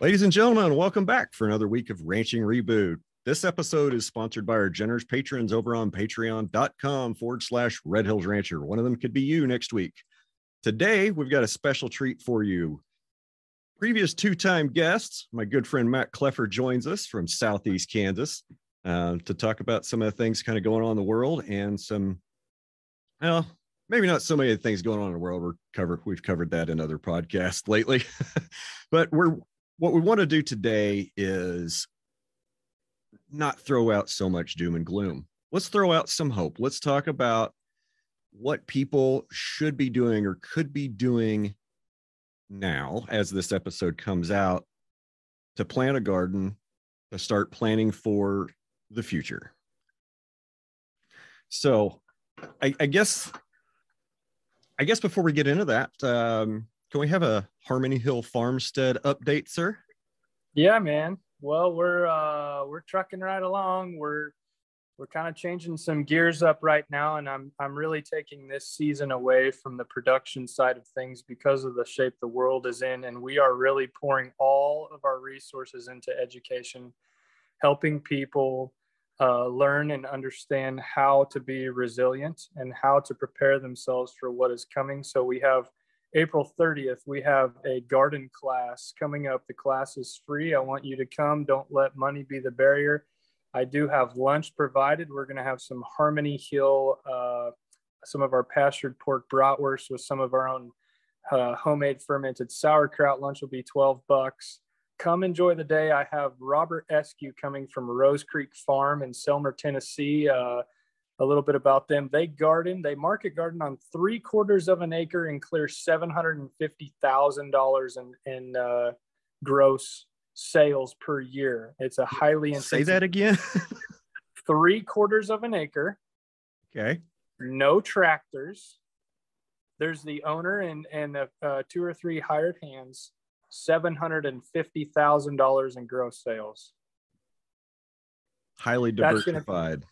Ladies and gentlemen, welcome back for another week of Ranching Reboot. This episode is sponsored by our generous patrons over on patreon.com forward slash Red Hills Rancher. One of them could be you next week. Today, we've got a special treat for you. Previous two time guests, my good friend Matt Kleffer joins us from Southeast Kansas uh, to talk about some of the things kind of going on in the world and some, well, maybe not so many things going on in the world. We're covered, we've covered that in other podcasts lately, but we're what we want to do today is not throw out so much doom and gloom. Let's throw out some hope. Let's talk about what people should be doing or could be doing now as this episode comes out to plant a garden, to start planning for the future. So, I, I guess, I guess before we get into that, um, can we have a Harmony Hill Farmstead update, sir? Yeah, man. Well, we're uh, we're trucking right along. We're we're kind of changing some gears up right now, and I'm I'm really taking this season away from the production side of things because of the shape the world is in, and we are really pouring all of our resources into education, helping people uh, learn and understand how to be resilient and how to prepare themselves for what is coming. So we have April 30th, we have a garden class coming up. The class is free. I want you to come. Don't let money be the barrier. I do have lunch provided. We're going to have some Harmony Hill, uh, some of our pastured pork bratwurst with some of our own uh, homemade fermented sauerkraut. Lunch will be 12 bucks. Come enjoy the day. I have Robert Eskew coming from Rose Creek Farm in Selmer, Tennessee. Uh, a little bit about them. They garden, they market garden on three quarters of an acre and clear $750,000 in, in uh, gross sales per year. It's a highly say that again. three quarters of an acre. Okay. No tractors. There's the owner and and uh, uh, two or three hired hands. Seven hundred and fifty thousand dollars in gross sales. Highly diversified.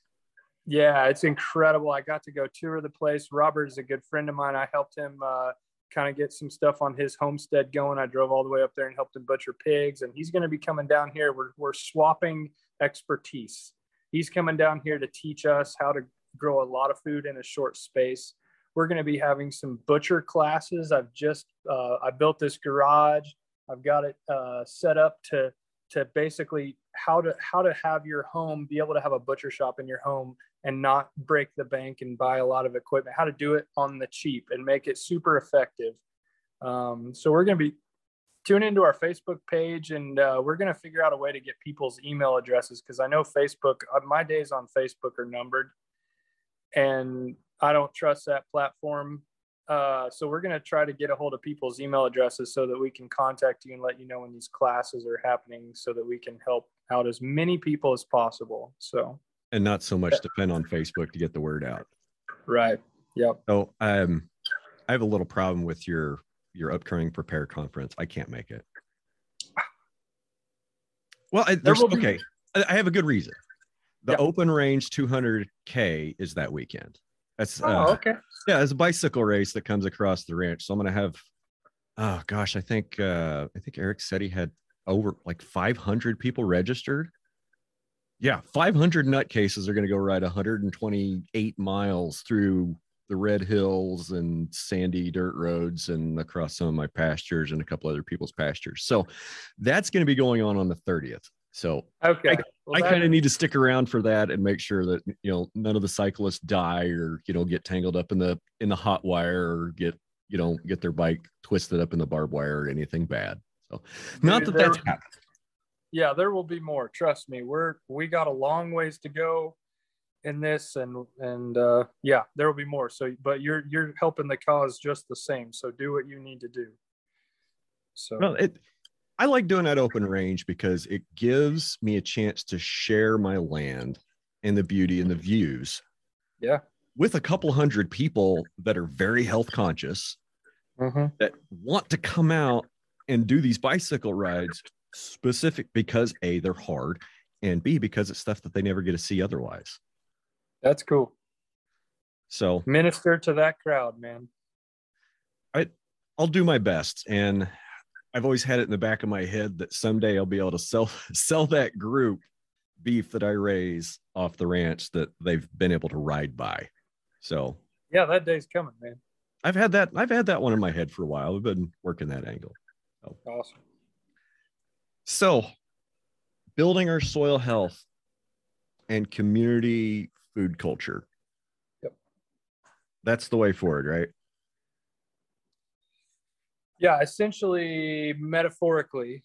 Yeah, it's incredible. I got to go tour the place. Robert is a good friend of mine. I helped him uh, kind of get some stuff on his homestead going. I drove all the way up there and helped him butcher pigs, and he's going to be coming down here. We're, we're swapping expertise. He's coming down here to teach us how to grow a lot of food in a short space. We're going to be having some butcher classes. I've just uh, I built this garage. I've got it uh, set up to to basically how to how to have your home be able to have a butcher shop in your home and not break the bank and buy a lot of equipment, how to do it on the cheap and make it super effective. Um, so we're going to be tuning into our Facebook page and uh, we're going to figure out a way to get people's email addresses because I know Facebook, uh, my days on Facebook are numbered and I don't trust that platform. Uh, so we're going to try to get a hold of people's email addresses so that we can contact you and let you know when these classes are happening so that we can help out as many people as possible. So and not so much depend on Facebook to get the word out. Right. Yep. So um, I have a little problem with your your upcoming prepare conference. I can't make it. Well, I, there's there okay. Be... I have a good reason. The yep. open range 200k is that weekend. That's oh, uh, okay. Yeah, it's a bicycle race that comes across the ranch. So I'm gonna have. Oh gosh, I think uh, I think Eric said he had over like 500 people registered. Yeah, 500 nutcases are going to go ride 128 miles through the red hills and sandy dirt roads and across some of my pastures and a couple other people's pastures. So that's going to be going on on the 30th. So okay, I, well, I kind of need to stick around for that and make sure that you know none of the cyclists die or you know get tangled up in the in the hot wire or get you know get their bike twisted up in the barbed wire or anything bad. So not that that's happened. Yeah, there will be more. Trust me. We're we got a long ways to go in this and and uh yeah, there will be more. So but you're you're helping the cause just the same. So do what you need to do. So well, it I like doing that open range because it gives me a chance to share my land and the beauty and the views. Yeah. With a couple hundred people that are very health conscious mm-hmm. that want to come out and do these bicycle rides specific because A, they're hard, and B, because it's stuff that they never get to see otherwise. That's cool. So minister to that crowd, man. I I'll do my best. And I've always had it in the back of my head that someday I'll be able to sell sell that group beef that I raise off the ranch that they've been able to ride by. So yeah, that day's coming, man. I've had that I've had that one in my head for a while. I've been working that angle. So. Awesome. So building our soil health and community food culture. Yep. That's the way forward, right? yeah essentially metaphorically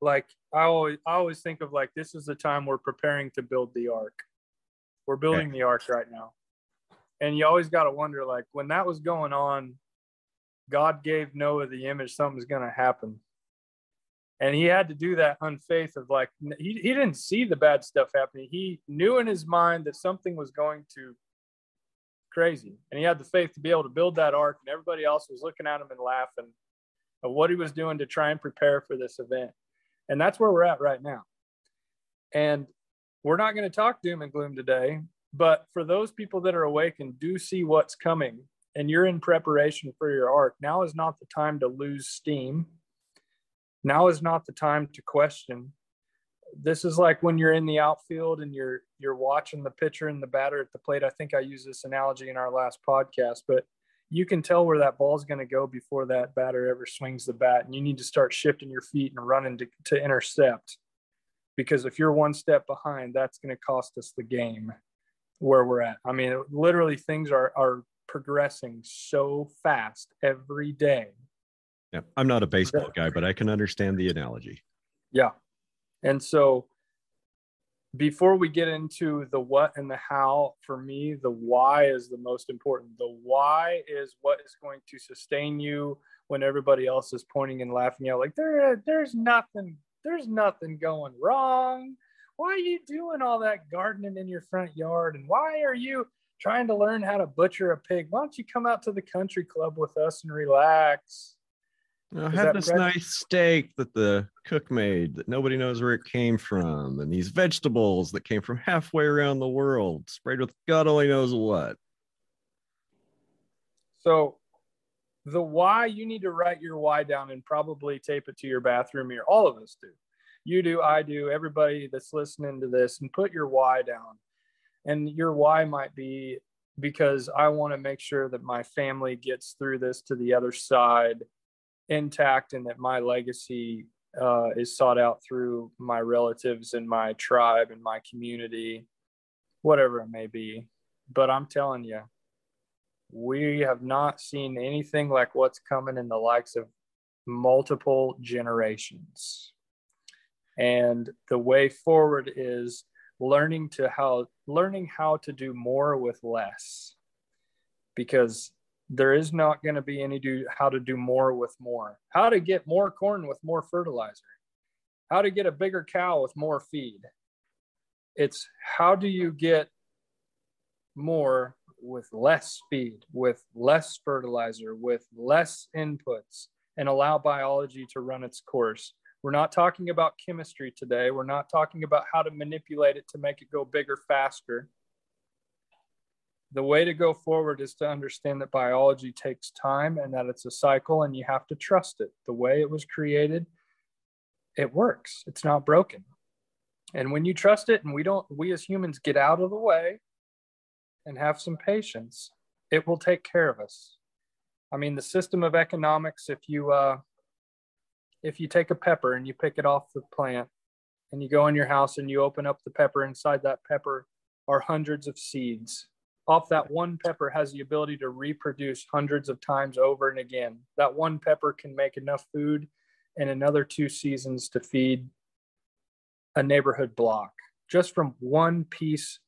like i always i always think of like this is the time we're preparing to build the ark we're building okay. the ark right now and you always got to wonder like when that was going on god gave noah the image something's going to happen and he had to do that on faith of like he, he didn't see the bad stuff happening he knew in his mind that something was going to crazy. And he had the faith to be able to build that ark, and everybody else was looking at him and laughing at what he was doing to try and prepare for this event. And that's where we're at right now. And we're not going to talk doom and gloom today, but for those people that are awake and do see what's coming and you're in preparation for your ark, now is not the time to lose steam. Now is not the time to question this is like when you're in the outfield and you're you're watching the pitcher and the batter at the plate. I think I used this analogy in our last podcast, but you can tell where that ball is going to go before that batter ever swings the bat, and you need to start shifting your feet and running to, to intercept. Because if you're one step behind, that's going to cost us the game where we're at. I mean, literally, things are are progressing so fast every day. Yeah, I'm not a baseball guy, but I can understand the analogy. Yeah, and so before we get into the what and the how, for me, the why is the most important. The why is what is going to sustain you when everybody else is pointing and laughing out like there there's nothing there's nothing going wrong. Why are you doing all that gardening in your front yard? And why are you trying to learn how to butcher a pig? Why don't you come out to the country club with us and relax? I have this nice steak that the cook made that nobody knows where it came from, and these vegetables that came from halfway around the world, sprayed with God only knows what. So, the why you need to write your why down and probably tape it to your bathroom mirror. All of us do. You do, I do, everybody that's listening to this, and put your why down. And your why might be because I want to make sure that my family gets through this to the other side intact and that my legacy uh, is sought out through my relatives and my tribe and my community, whatever it may be. But I'm telling you, we have not seen anything like what's coming in the likes of multiple generations. And the way forward is learning to how learning how to do more with less because there is not going to be any do how to do more with more. How to get more corn with more fertilizer. How to get a bigger cow with more feed. It's how do you get more with less feed with less fertilizer with less inputs and allow biology to run its course. We're not talking about chemistry today. We're not talking about how to manipulate it to make it go bigger faster the way to go forward is to understand that biology takes time and that it's a cycle and you have to trust it. The way it was created, it works. It's not broken. And when you trust it and we don't we as humans get out of the way and have some patience, it will take care of us. I mean, the system of economics if you uh if you take a pepper and you pick it off the plant and you go in your house and you open up the pepper inside that pepper are hundreds of seeds off that one pepper has the ability to reproduce hundreds of times over and again. That one pepper can make enough food in another two seasons to feed a neighborhood block just from one piece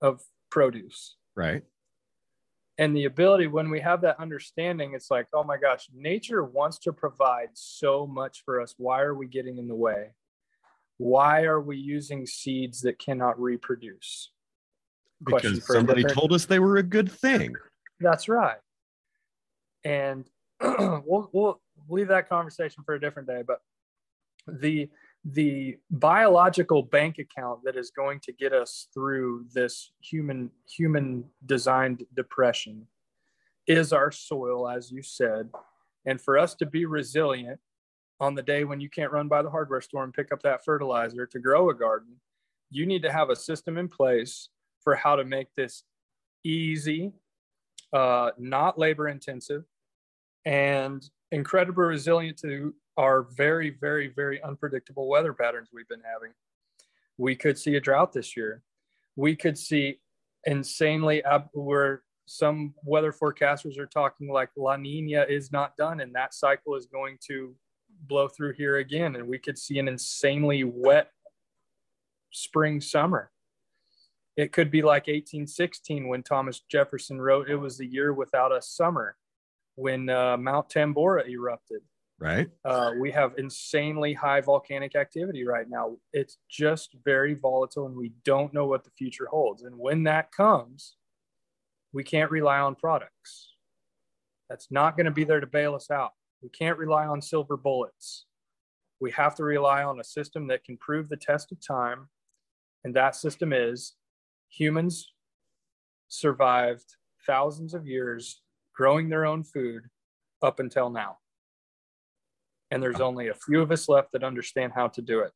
of produce. Right. And the ability, when we have that understanding, it's like, oh my gosh, nature wants to provide so much for us. Why are we getting in the way? Why are we using seeds that cannot reproduce? Because somebody told us they were a good thing. That's right. And we'll, we'll leave that conversation for a different day. But the the biological bank account that is going to get us through this human human designed depression is our soil as you said and for us to be resilient on the day when you can't run by the hardware store and pick up that fertilizer to grow a garden you need to have a system in place for how to make this easy uh, not labor intensive and incredibly resilient to our very, very, very unpredictable weather patterns we've been having. We could see a drought this year. We could see insanely ab- where some weather forecasters are talking like La Nina is not done and that cycle is going to blow through here again. And we could see an insanely wet spring summer. It could be like 1816 when Thomas Jefferson wrote, It was the year without a summer when uh, Mount Tambora erupted. Right. Uh, we have insanely high volcanic activity right now. It's just very volatile and we don't know what the future holds. And when that comes, we can't rely on products. That's not going to be there to bail us out. We can't rely on silver bullets. We have to rely on a system that can prove the test of time. And that system is humans survived thousands of years growing their own food up until now and there's only a few of us left that understand how to do it.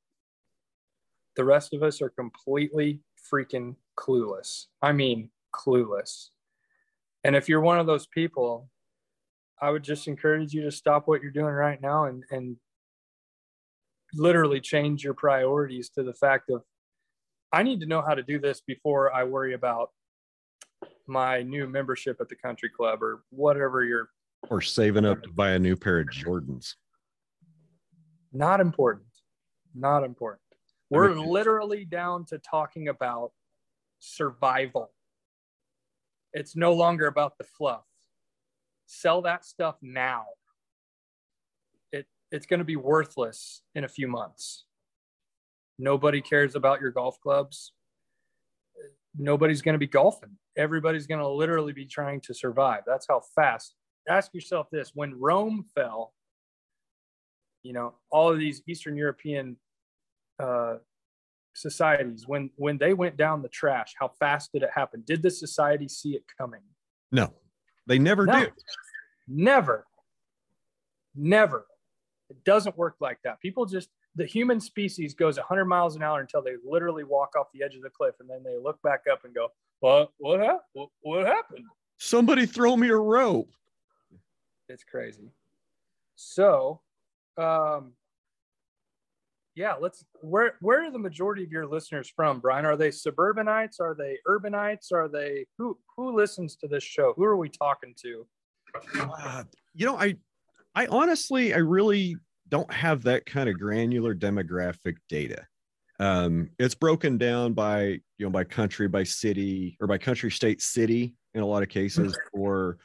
The rest of us are completely freaking clueless. I mean, clueless. And if you're one of those people, I would just encourage you to stop what you're doing right now and, and literally change your priorities to the fact of, I need to know how to do this before I worry about my new membership at the country club or whatever you're. Or saving up to buy a new pair of Jordans. Not important. Not important. We're literally down to talking about survival. It's no longer about the fluff. Sell that stuff now. It, it's going to be worthless in a few months. Nobody cares about your golf clubs. Nobody's going to be golfing. Everybody's going to literally be trying to survive. That's how fast. Ask yourself this when Rome fell, you know all of these eastern european uh, societies when when they went down the trash how fast did it happen did the society see it coming no they never no. do never never it doesn't work like that people just the human species goes 100 miles an hour until they literally walk off the edge of the cliff and then they look back up and go what what, ha- what, what happened somebody throw me a rope it's crazy so um, yeah, let's. Where where are the majority of your listeners from, Brian? Are they suburbanites? Are they urbanites? Are they who who listens to this show? Who are we talking to? Uh, you know, I I honestly I really don't have that kind of granular demographic data. Um, it's broken down by you know by country, by city, or by country, state, city in a lot of cases, or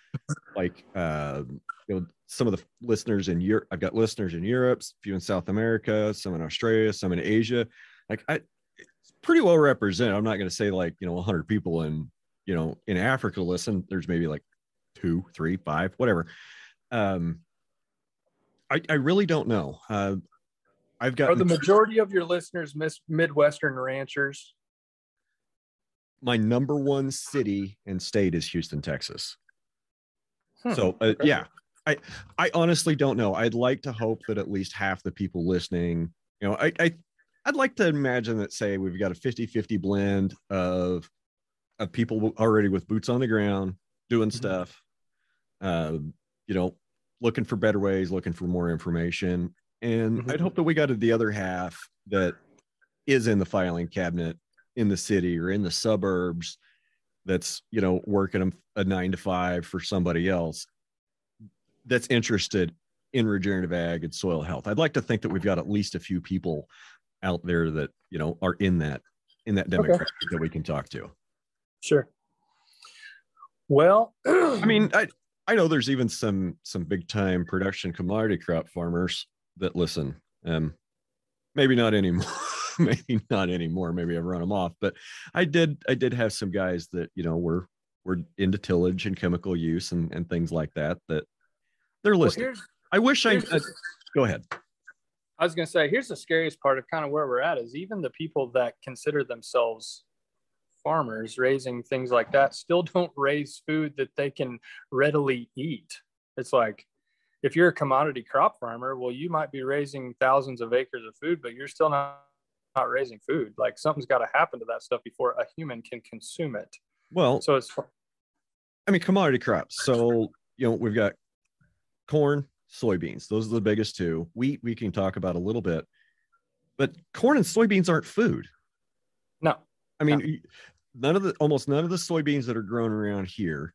like uh, you know some of the listeners in Europe. I've got listeners in Europe, a few in South America, some in Australia, some in Asia. Like I, it's pretty well represented. I'm not going to say like you know 100 people in you know in Africa listen. There's maybe like two, three, five, whatever. Um, I I really don't know. Uh, I've got. Are the majority of your listeners mis- Midwestern ranchers? My number one city and state is Houston, Texas. Hmm, so uh, okay. yeah, I I honestly don't know. I'd like to hope that at least half the people listening, you know, I, I I'd like to imagine that say we've got a 50-50 blend of of people already with boots on the ground doing mm-hmm. stuff. Uh, you know, looking for better ways, looking for more information. And mm-hmm. I'd hope that we got to the other half that is in the filing cabinet in the city or in the suburbs that's, you know, working a nine to five for somebody else that's interested in regenerative ag and soil health. I'd like to think that we've got at least a few people out there that you know are in that in that demographic okay. that we can talk to. Sure. Well, I mean, I I know there's even some some big time production commodity crop farmers that listen. Um, maybe not anymore. maybe not anymore. Maybe I've run them off. But I did I did have some guys that you know were were into tillage and chemical use and and things like that. That they're listening. Well, I wish I. Uh, go ahead. I was going to say, here's the scariest part of kind of where we're at is even the people that consider themselves farmers raising things like that still don't raise food that they can readily eat. It's like if you're a commodity crop farmer, well, you might be raising thousands of acres of food, but you're still not, not raising food. Like something's got to happen to that stuff before a human can consume it. Well, so it's, I mean, commodity crops. So, you know, we've got corn, soybeans. Those are the biggest two. Wheat, we can talk about a little bit, but corn and soybeans aren't food. I mean, no. none of the, almost none of the soybeans that are grown around here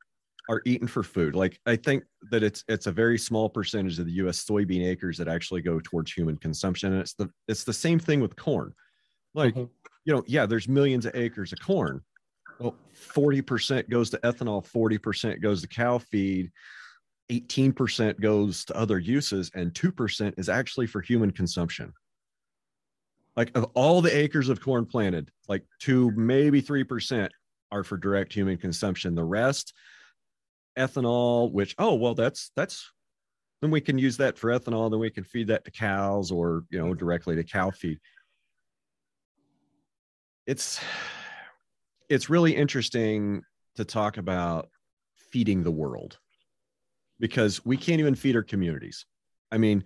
are eaten for food. Like I think that it's it's a very small percentage of the U.S. soybean acres that actually go towards human consumption, and it's the it's the same thing with corn. Like mm-hmm. you know, yeah, there's millions of acres of corn. Well, forty percent goes to ethanol, forty percent goes to cow feed, eighteen percent goes to other uses, and two percent is actually for human consumption. Like of all the acres of corn planted, like two maybe three percent are for direct human consumption. The rest ethanol, which, oh, well, that's, that's, then we can use that for ethanol. Then we can feed that to cows or, you know, directly to cow feed. It's, it's really interesting to talk about feeding the world because we can't even feed our communities. I mean,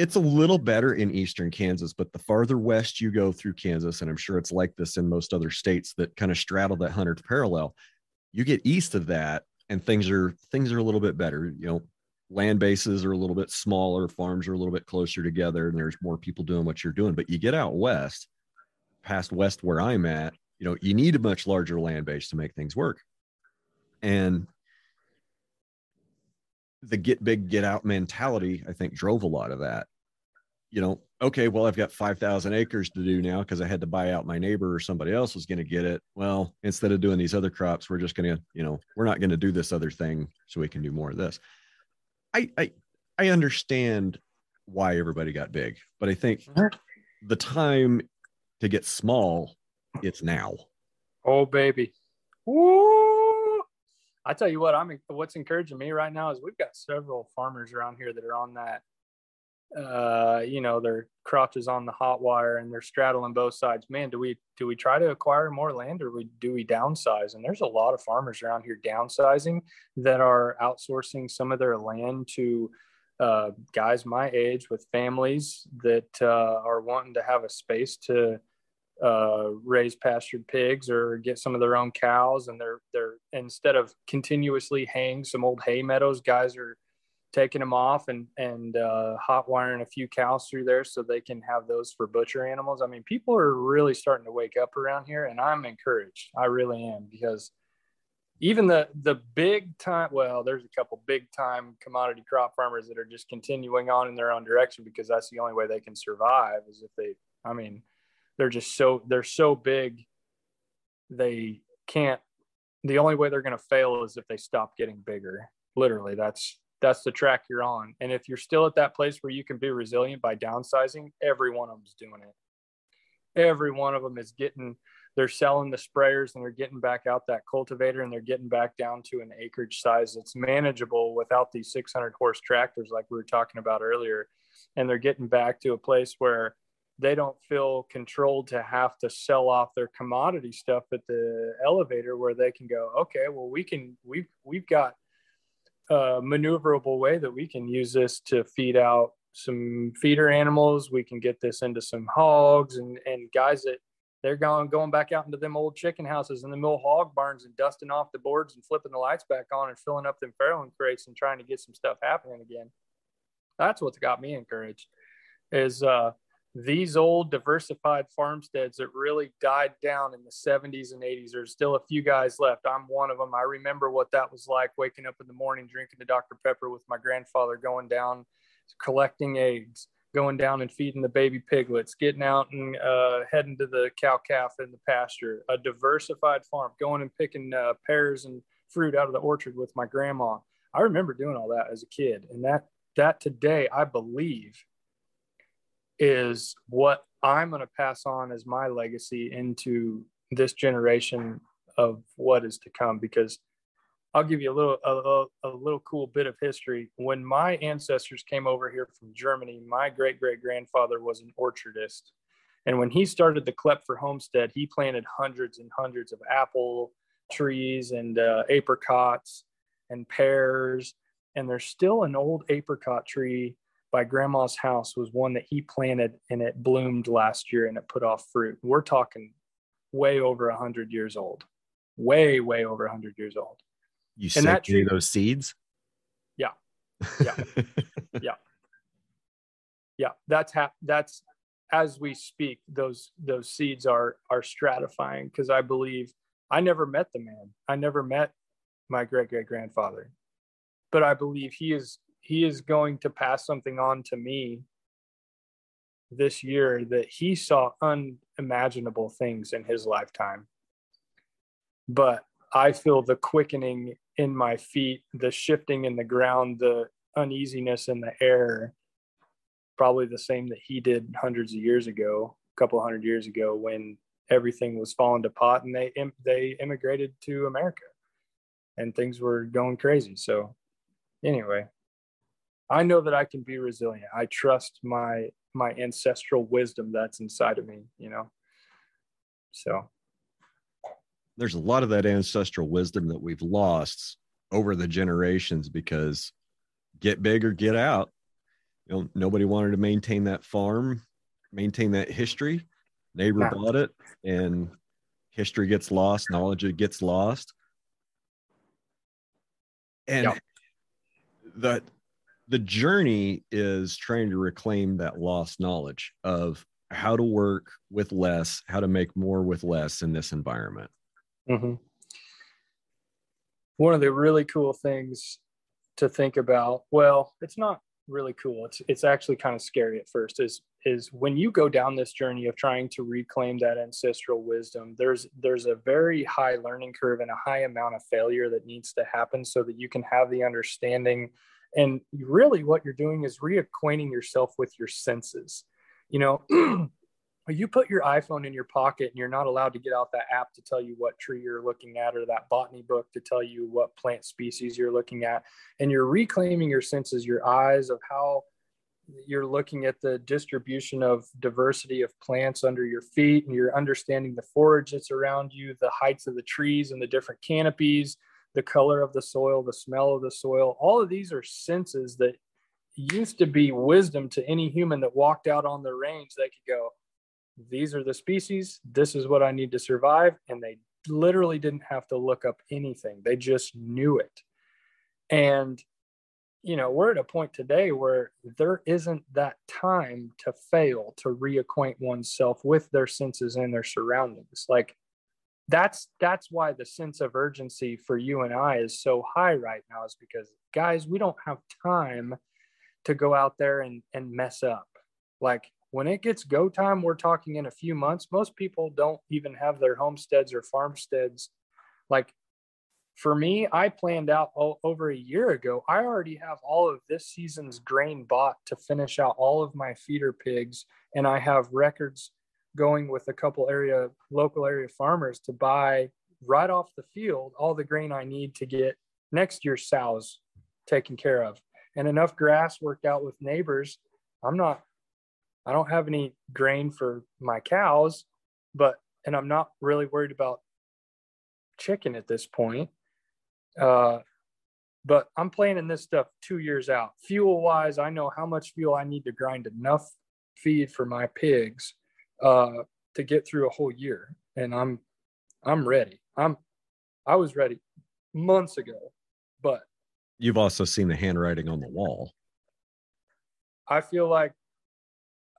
it's a little better in eastern Kansas, but the farther west you go through Kansas, and I'm sure it's like this in most other states that kind of straddle that 100th parallel, you get east of that and things are things are a little bit better. You know land bases are a little bit smaller farms are a little bit closer together and there's more people doing what you're doing. But you get out west past west where i'm at you know you need a much larger land base to make things work. And the get big get out mentality i think drove a lot of that you know, okay, well, I've got 5,000 acres to do now because I had to buy out my neighbor or somebody else was going to get it. Well, instead of doing these other crops, we're just going to, you know, we're not going to do this other thing so we can do more of this. I, I, I understand why everybody got big, but I think the time to get small, it's now. Oh, baby. Woo! I tell you what, I'm what's encouraging me right now is we've got several farmers around here that are on that uh, you know, their crotches on the hot wire and they're straddling both sides. Man, do we do we try to acquire more land or we do we downsize? And there's a lot of farmers around here downsizing that are outsourcing some of their land to uh, guys my age with families that uh, are wanting to have a space to uh, raise pastured pigs or get some of their own cows. And they're they're instead of continuously haying some old hay meadows, guys are taking them off and and uh, hot wiring a few cows through there so they can have those for butcher animals. I mean, people are really starting to wake up around here, and I'm encouraged. I really am because even the the big time well there's a couple big time commodity crop farmers that are just continuing on in their own direction because that's the only way they can survive is if they i mean they're just so they're so big they can't the only way they're going to fail is if they stop getting bigger literally that's that's the track you're on. And if you're still at that place where you can be resilient by downsizing, every one of them is doing it. Every one of them is getting, they're selling the sprayers and they're getting back out that cultivator and they're getting back down to an acreage size that's manageable without these 600 horse tractors like we were talking about earlier. And they're getting back to a place where they don't feel controlled to have to sell off their commodity stuff at the elevator where they can go, okay, well, we can, we've, we've got a maneuverable way that we can use this to feed out some feeder animals. We can get this into some hogs and, and guys that they're going going back out into them old chicken houses and the mill hog barns and dusting off the boards and flipping the lights back on and filling up them farrowing crates and trying to get some stuff happening again. That's what's got me encouraged. Is uh, these old diversified farmsteads that really died down in the 70s and 80s there's still a few guys left. I'm one of them i remember what that was like waking up in the morning drinking the dr pepper with my grandfather going down collecting eggs going down and feeding the baby piglets getting out and uh, heading to the cow calf in the pasture. A diversified farm going and picking uh, pears and fruit out of the orchard with my grandma. I remember doing all that as a kid and that that today i believe is what I'm going to pass on as my legacy into this generation of what is to come because I'll give you a little a, a, little cool bit of history. When my ancestors came over here from Germany, my great great grandfather was an orchardist, and when he started the Klepfer homestead, he planted hundreds and hundreds of apple trees and uh, apricots and pears. And there's still an old apricot tree by grandma's house was one that he planted and it bloomed last year and it put off fruit. We're talking way over a hundred years old, way, way over a hundred years old. You and that tree, those seeds? Yeah. Yeah. yeah. Yeah. That's ha- that's as we speak, those, those seeds are, are stratifying because I believe I never met the man. I never met my great great grandfather, but I believe he is he is going to pass something on to me this year that he saw unimaginable things in his lifetime. But I feel the quickening in my feet, the shifting in the ground, the uneasiness in the air, probably the same that he did hundreds of years ago, a couple hundred years ago when everything was falling to pot and they they immigrated to America and things were going crazy. So anyway, I know that I can be resilient. I trust my my ancestral wisdom that's inside of me, you know. So there's a lot of that ancestral wisdom that we've lost over the generations because get big or get out. You know, nobody wanted to maintain that farm, maintain that history. Neighbor bought it and history gets lost, knowledge gets lost. And yep. the the journey is trying to reclaim that lost knowledge of how to work with less, how to make more with less in this environment. Mm-hmm. One of the really cool things to think about, well, it's not really cool. It's it's actually kind of scary at first. Is is when you go down this journey of trying to reclaim that ancestral wisdom. There's there's a very high learning curve and a high amount of failure that needs to happen so that you can have the understanding and really, what you're doing is reacquainting yourself with your senses. You know, you put your iPhone in your pocket and you're not allowed to get out that app to tell you what tree you're looking at or that botany book to tell you what plant species you're looking at. And you're reclaiming your senses, your eyes of how you're looking at the distribution of diversity of plants under your feet and you're understanding the forage that's around you, the heights of the trees and the different canopies the color of the soil, the smell of the soil. All of these are senses that used to be wisdom to any human that walked out on the range. They could go, These are the species. This is what I need to survive. And they literally didn't have to look up anything, they just knew it. And you know, we're at a point today where there isn't that time to fail to reacquaint oneself with their senses and their surroundings. Like that's that's why the sense of urgency for you and I is so high right now is because guys we don't have time to go out there and and mess up. Like when it gets go time we're talking in a few months. Most people don't even have their homesteads or farmsteads. Like for me i planned out all, over a year ago i already have all of this season's grain bought to finish out all of my feeder pigs and i have records going with a couple area local area farmers to buy right off the field all the grain I need to get next year's sows taken care of and enough grass worked out with neighbors. I'm not I don't have any grain for my cows, but and I'm not really worried about chicken at this point. Uh, but I'm planning this stuff two years out. Fuel wise, I know how much fuel I need to grind enough feed for my pigs uh, to get through a whole year, and I'm I'm ready. I'm I was ready months ago, but you've also seen the handwriting on the wall. I feel like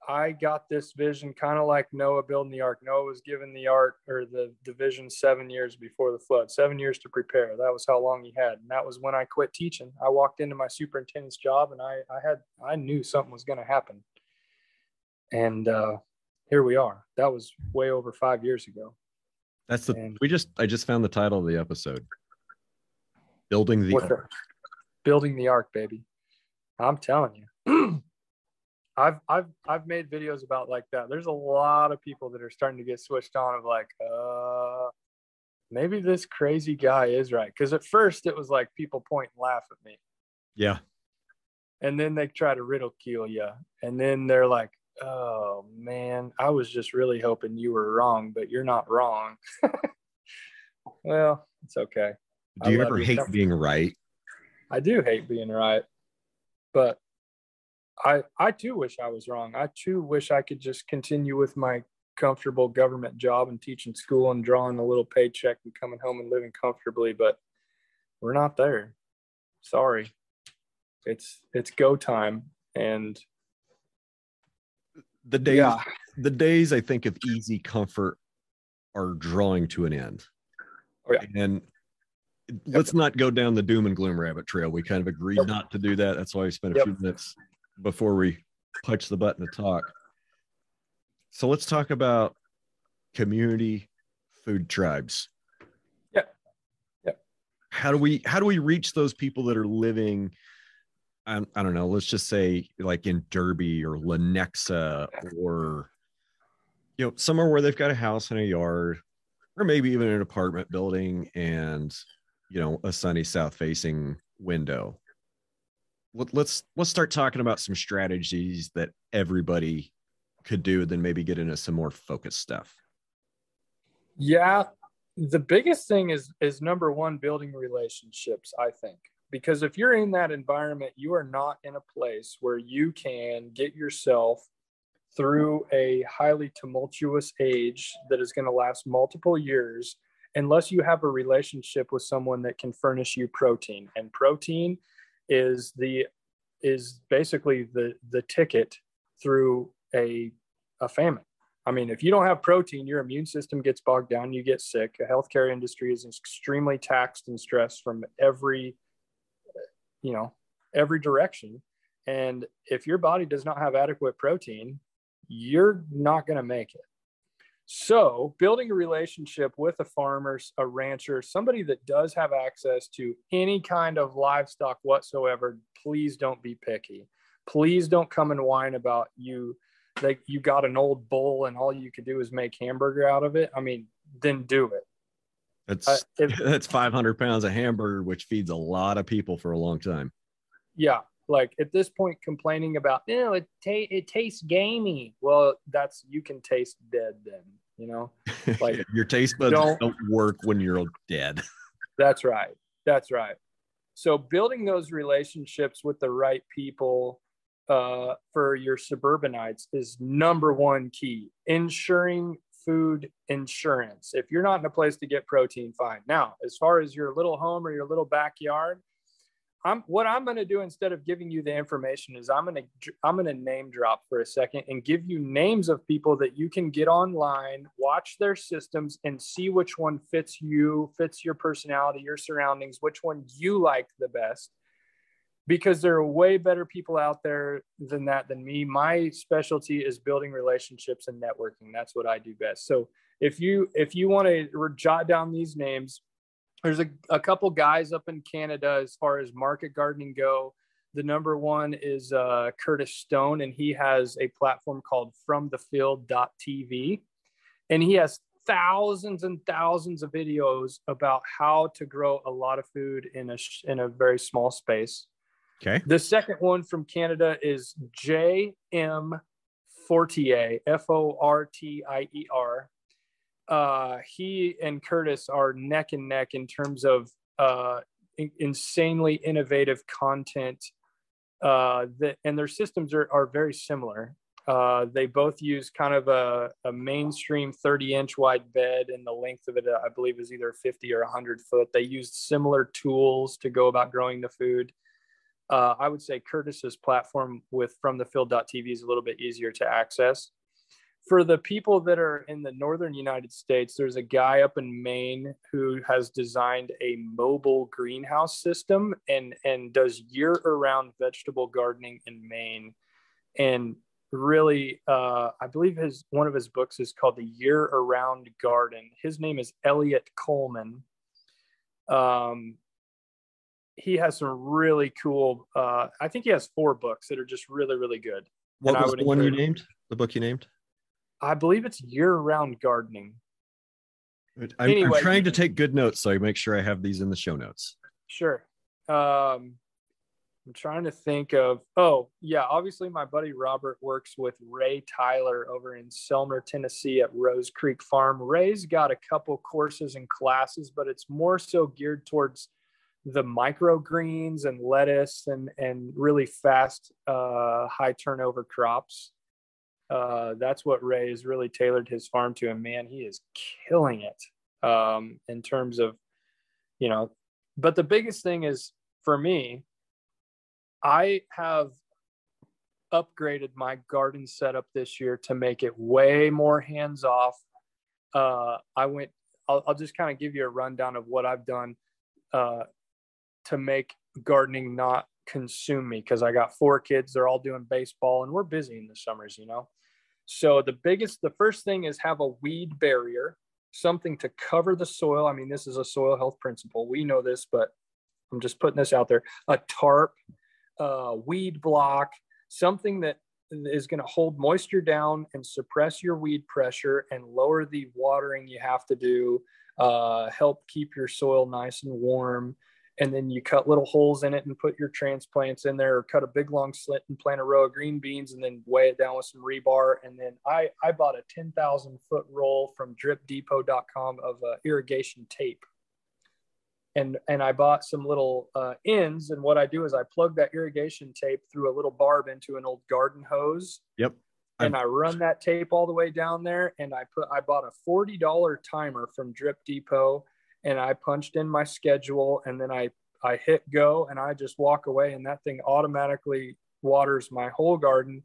I got this vision kind of like Noah building the ark. Noah was given the ark or the, the vision seven years before the flood, seven years to prepare. That was how long he had. And that was when I quit teaching. I walked into my superintendent's job and I, I had, I knew something was going to happen. And uh, here we are. That was way over five years ago. That's the, and, we just, I just found the title of the episode Building the Ark. Building the Ark, baby. I'm telling you. I've I've I've made videos about like that. There's a lot of people that are starting to get switched on of like, uh, maybe this crazy guy is right. Because at first it was like people point and laugh at me. Yeah. And then they try to ridicule you, and then they're like, "Oh man, I was just really hoping you were wrong, but you're not wrong." well, it's okay. Do you ever hate being right? I do hate being right, but I I too wish I was wrong. I too wish I could just continue with my comfortable government job and teaching school and drawing a little paycheck and coming home and living comfortably, but we're not there. Sorry. It's it's go time and the days yeah. the days I think of easy comfort are drawing to an end. Oh, yeah. And let's not go down the doom and gloom rabbit trail. We kind of agreed not to do that. That's why we spent a yep. few minutes before we punch the button to talk. So let's talk about community food tribes. Yeah. Yeah. How do we how do we reach those people that are living I, I don't know, let's just say like in Derby or Lenexa or you know, somewhere where they've got a house and a yard or maybe even an apartment building and you know, a sunny south facing window. Let's let's start talking about some strategies that everybody could do then maybe get into some more focused stuff. Yeah the biggest thing is is number one building relationships i think because if you're in that environment you are not in a place where you can get yourself through a highly tumultuous age that is going to last multiple years unless you have a relationship with someone that can furnish you protein and protein is the is basically the the ticket through a a famine. I mean, if you don't have protein, your immune system gets bogged down, you get sick. The healthcare industry is extremely taxed and stressed from every you know, every direction. And if your body does not have adequate protein, you're not going to make it. So, building a relationship with a farmer, a rancher, somebody that does have access to any kind of livestock whatsoever, please don't be picky. Please don't come and whine about you like you got an old bull and all you could do is make hamburger out of it. I mean, then do it. That's uh, if, that's 500 pounds of hamburger, which feeds a lot of people for a long time. Yeah, like at this point, complaining about, you know, it ta- it tastes gamey. Well, that's you can taste dead then you know? Like your taste buds don't, don't work when you're dead. That's right. That's right. So building those relationships with the right people uh, for your suburbanites is number one key. Ensuring food insurance if you're not in a place to get protein fine now as far as your little home or your little backyard I'm what I'm going to do instead of giving you the information is I'm going to I'm going to name drop for a second and give you names of people that you can get online, watch their systems and see which one fits you, fits your personality, your surroundings, which one you like the best. Because there are way better people out there than that than me. My specialty is building relationships and networking. That's what I do best. So if you if you want to jot down these names, there's a, a couple guys up in Canada as far as market gardening go. The number one is uh, Curtis Stone, and he has a platform called from the FromTheField.tv, and he has thousands and thousands of videos about how to grow a lot of food in a in a very small space. Okay. The second one from Canada is J M Fortier, F O R T I E R uh, he and Curtis are neck and neck in terms of uh, in- insanely innovative content. Uh, that and their systems are, are very similar. Uh, they both use kind of a, a mainstream 30 inch wide bed, and the length of it, I believe, is either 50 or 100 foot. They use similar tools to go about growing the food. Uh, I would say Curtis's platform with from the field.tv is a little bit easier to access. For the people that are in the northern United States, there's a guy up in Maine who has designed a mobile greenhouse system and and does year-around vegetable gardening in Maine. And really, uh, I believe his one of his books is called The Year Around Garden. His name is Eliot Coleman. Um, he has some really cool. Uh, I think he has four books that are just really, really good. What was the one you named? The book you named? I believe it's year-round gardening. I'm, anyway, I'm trying to take good notes, so I make sure I have these in the show notes. Sure. Um, I'm trying to think of. Oh, yeah. Obviously, my buddy Robert works with Ray Tyler over in Selmer, Tennessee, at Rose Creek Farm. Ray's got a couple courses and classes, but it's more so geared towards the microgreens and lettuce and and really fast uh, high turnover crops. Uh, that's what Ray has really tailored his farm to, and man, he is killing it um, in terms of, you know. But the biggest thing is for me, I have upgraded my garden setup this year to make it way more hands off. Uh, I went. I'll, I'll just kind of give you a rundown of what I've done. Uh, to make gardening not consume me because I got four kids. They're all doing baseball and we're busy in the summers, you know. So the biggest, the first thing is have a weed barrier, something to cover the soil. I mean, this is a soil health principle. We know this, but I'm just putting this out there. A tarp, a weed block, something that is going to hold moisture down and suppress your weed pressure and lower the watering you have to do. Uh, help keep your soil nice and warm and then you cut little holes in it and put your transplants in there or cut a big long slit and plant a row of green beans and then weigh it down with some rebar. And then i i bought a 10000 foot roll from dripdepot.com of uh, irrigation tape. And and i bought some little uh, ends and what i do is i plug that irrigation tape through a little barb into an old garden hose. Yep. And I run that tape all the way down there. And I put, I bought a $40 timer from Drip Depot and I punched in my schedule and then I I hit go and I just walk away and that thing automatically waters my whole garden.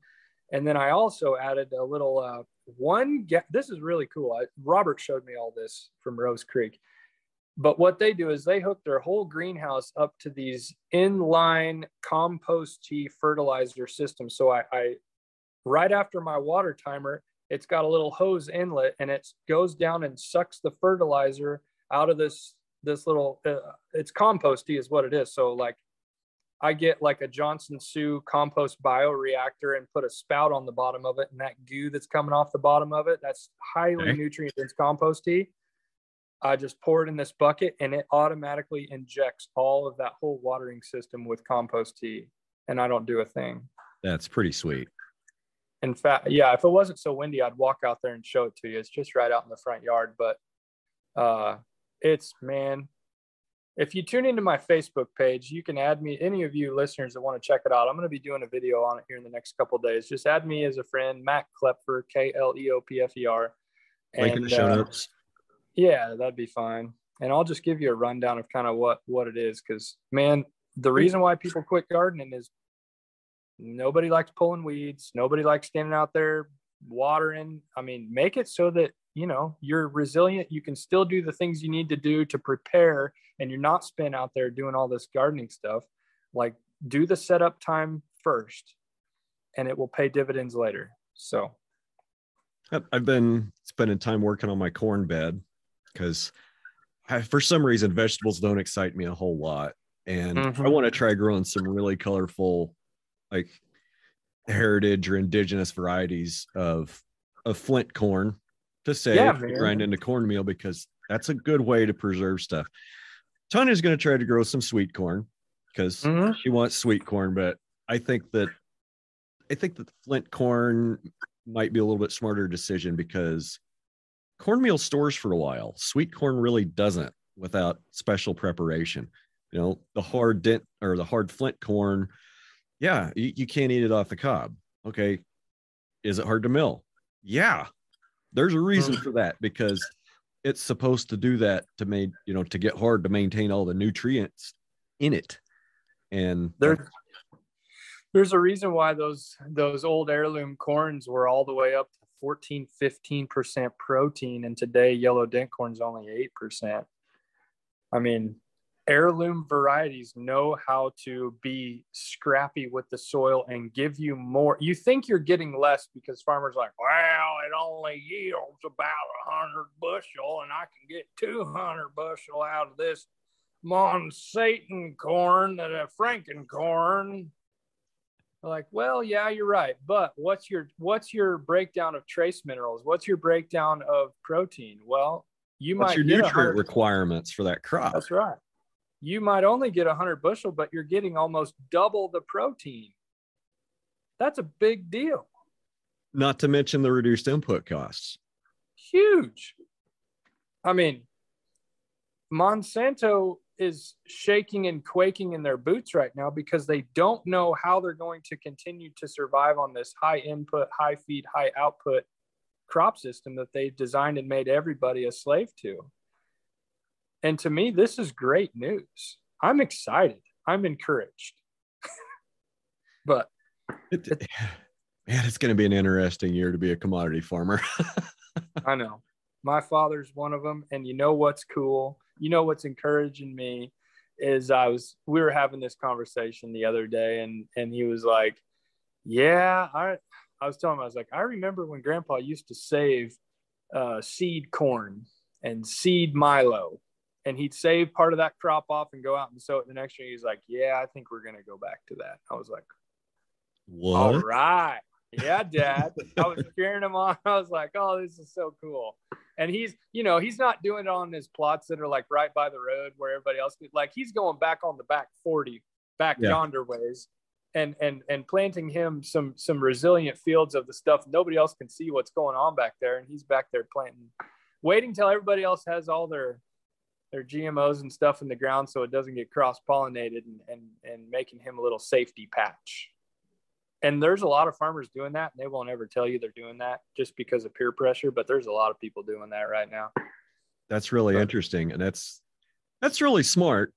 And then I also added a little uh, one. Get this is really cool. I, Robert showed me all this from Rose Creek. But what they do is they hook their whole greenhouse up to these inline compost tea fertilizer systems. So I, I right after my water timer, it's got a little hose inlet and it goes down and sucks the fertilizer out of this this little uh, it's composty is what it is. So like i get like a johnson Su compost bioreactor and put a spout on the bottom of it and that goo that's coming off the bottom of it that's highly okay. nutrient dense composty. I just pour it in this bucket and it automatically injects all of that whole watering system with compost tea and i don't do a thing. That's pretty sweet. In fact yeah if it wasn't so windy i'd walk out there and show it to you. It's just right out in the front yard but uh it's man if you tune into my facebook page you can add me any of you listeners that want to check it out i'm going to be doing a video on it here in the next couple days. Just add me as a friend matt Kleopfer k-l-e-o-p-f-e-r link in the show uh, notes. Yeah that'd be fine. And i'll just give you a rundown of kind of what what it is because man the reason why people quit gardening is nobody likes pulling weeds nobody likes standing out there watering. I mean make it so that you know you're resilient you can still do the things you need to do to prepare and you're not spent out there doing all this gardening stuff like do the setup time first and it will pay dividends later so i've been spending time working on my corn bed because for some reason vegetables don't excite me a whole lot and mm-hmm. i want to try growing some really colorful like heritage or indigenous varieties of of flint corn to say yeah, grind into cornmeal because that's a good way to preserve stuff. Tanya's going to try to grow some sweet corn because mm-hmm. she wants sweet corn, but I think that I think that flint corn might be a little bit smarter decision because cornmeal stores for a while. Sweet corn really doesn't without special preparation. You know, the hard dent or the hard flint corn, yeah, you, you can't eat it off the cob. Okay. Is it hard to mill? Yeah, there's a reason for that because it's supposed to do that to make you know to get hard to maintain all the nutrients in it. And there, there's a reason why those those old heirloom corns were all the way up to 14 15% protein and today yellow dent corn's only 8% i mean heirloom varieties know how to be scrappy with the soil and give you more. You think you're getting less because farmers like well it only yields about a 100 bushel and i can get 200 bushel out of this Monsanto corn that uh, a Franken corn like well yeah you're right but what's your what's your breakdown of trace minerals? What's your breakdown of protein? Well you what's might your nutrient requirements for that crop? That's right you might only get 100 bushel but you're getting almost double the protein. That's a big deal. Not to mention the reduced input costs. Huge. I mean monsanto is shaking and quaking in their boots right now because they don't know how they're going to continue to survive on this high input, high feed, high output crop system that they've designed and made everybody a slave to. And to me, this is great news. I'm excited. I'm encouraged. but it, man, it's going to be an interesting year to be a commodity farmer. I know. My father's one of them. And you know what's cool? You know what's encouraging me is I was we were having this conversation the other day and and he was like, Yeah, I I was telling him I was like, I remember when grandpa used to save uh, seed corn and seed Milo. And he'd save part of that crop off and go out and sow it the next year. He's like, Yeah, I think we're gonna go back to that. I was like, what? All right. Yeah, dad. I was cheering him on. I was like, oh, this is so cool. And he's, you know, he's not doing it on his plots that are like right by the road where everybody else like he's going back on the back 40, back Yeah. yonder ways and and and planting him some some resilient fields of the stuff nobody else can see what's going on back there. And he's back there planting, waiting till everybody else has all their their GMOs and stuff in the ground so it doesn't get cross pollinated and, and and making him a little safety patch and there's a lot of farmers doing that and they won't ever tell you they're doing that just because of peer pressure but there's a lot of people doing that right now That's really But- interesting. And that's that's really smart.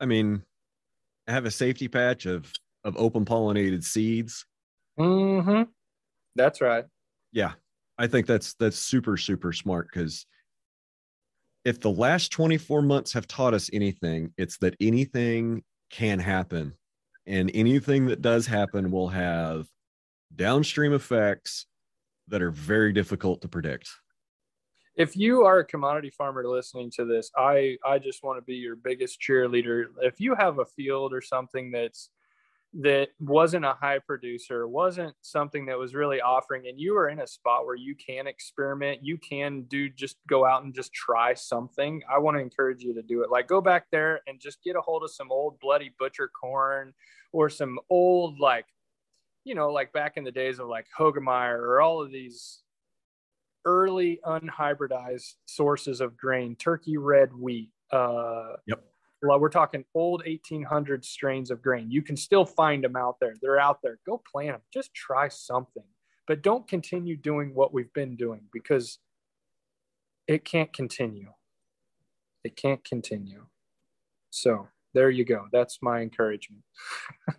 I mean, I have a safety patch of of open pollinated seeds. mm-hmm. that's right Yeah. I think that's that's super, super smart because if the last 24 months have taught us anything, it's that anything can happen. And anything that does happen will have downstream effects that are very difficult to predict. if you are a commodity farmer listening to this i i just want to be your biggest cheerleader if you have a field or something that's that wasn't a high producer wasn't something that was really offering and you are in a spot where you can experiment you can do just go out and just try something i want to encourage you to do it like go back there and just get a hold of some old bloody butcher corn or some old like you know like back in the days of like Hoegemeyer or all of these early unhybridized sources of grain turkey red wheat uh Yep. We're talking old 1800 strains of grain. You can still find them out there. They're out there. Go plant them. Just try something, but don't continue doing what we've been doing because it can't continue. It can't continue. So there you go. That's my encouragement.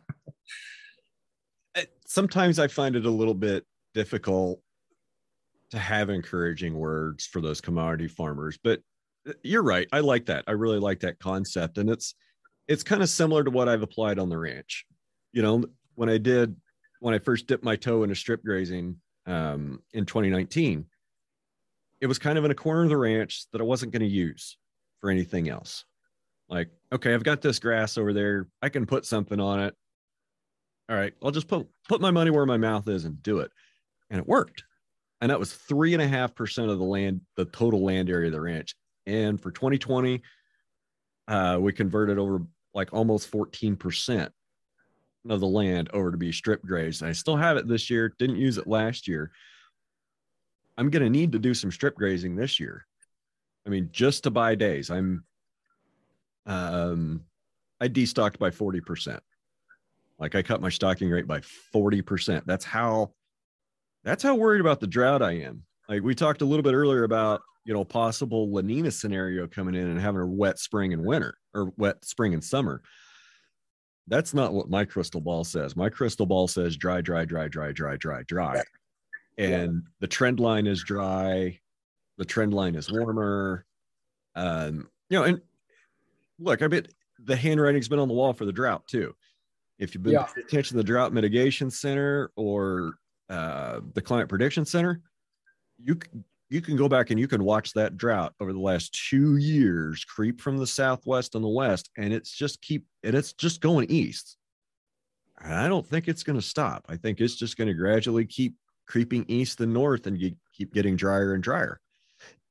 Sometimes I find it a little bit difficult to have encouraging words for those commodity farmers, but you're right. I like that. I really like that concept. And it's it's kind of similar to what I've applied on the ranch. You know, when I did when I first dipped my toe into strip grazing um, in 2019, it was kind of in a corner of the ranch that I wasn't going to use for anything else. Like, okay, I've got this grass over there. I can put something on it all right, I'll just put put my money where my mouth is and do it. And it worked. And that was three and a half percent of the land, the total land area of the ranch. And for 2020, uh, we converted over like almost 14% of the land over to be strip grazed. I still have it this year, didn't use it last year. I'm gonna need to do some strip grazing this year. I mean, just to buy days. I'm um I destocked by 40%. Like I cut my stocking rate by 40%. That's how that's how worried about the drought I am. Like we talked a little bit earlier about, you know, possible La Nina scenario coming in and having a wet spring and winter or wet spring and summer. That's not what my crystal ball says. My crystal ball says dry, dry, dry, dry, dry, dry, dry. And yeah. the trend line is dry. The trend line is warmer. Um, you know, and look, I bet the handwriting's been on the wall for the drought too. If you've been yeah. paying attention to the Drought Mitigation Center or uh, the Climate Prediction Center, you you can go back and you can watch that drought over the last two years creep from the southwest and the west, and it's just keep and it's just going east. And I don't think it's going to stop. I think it's just going to gradually keep creeping east and north, and you keep getting drier and drier.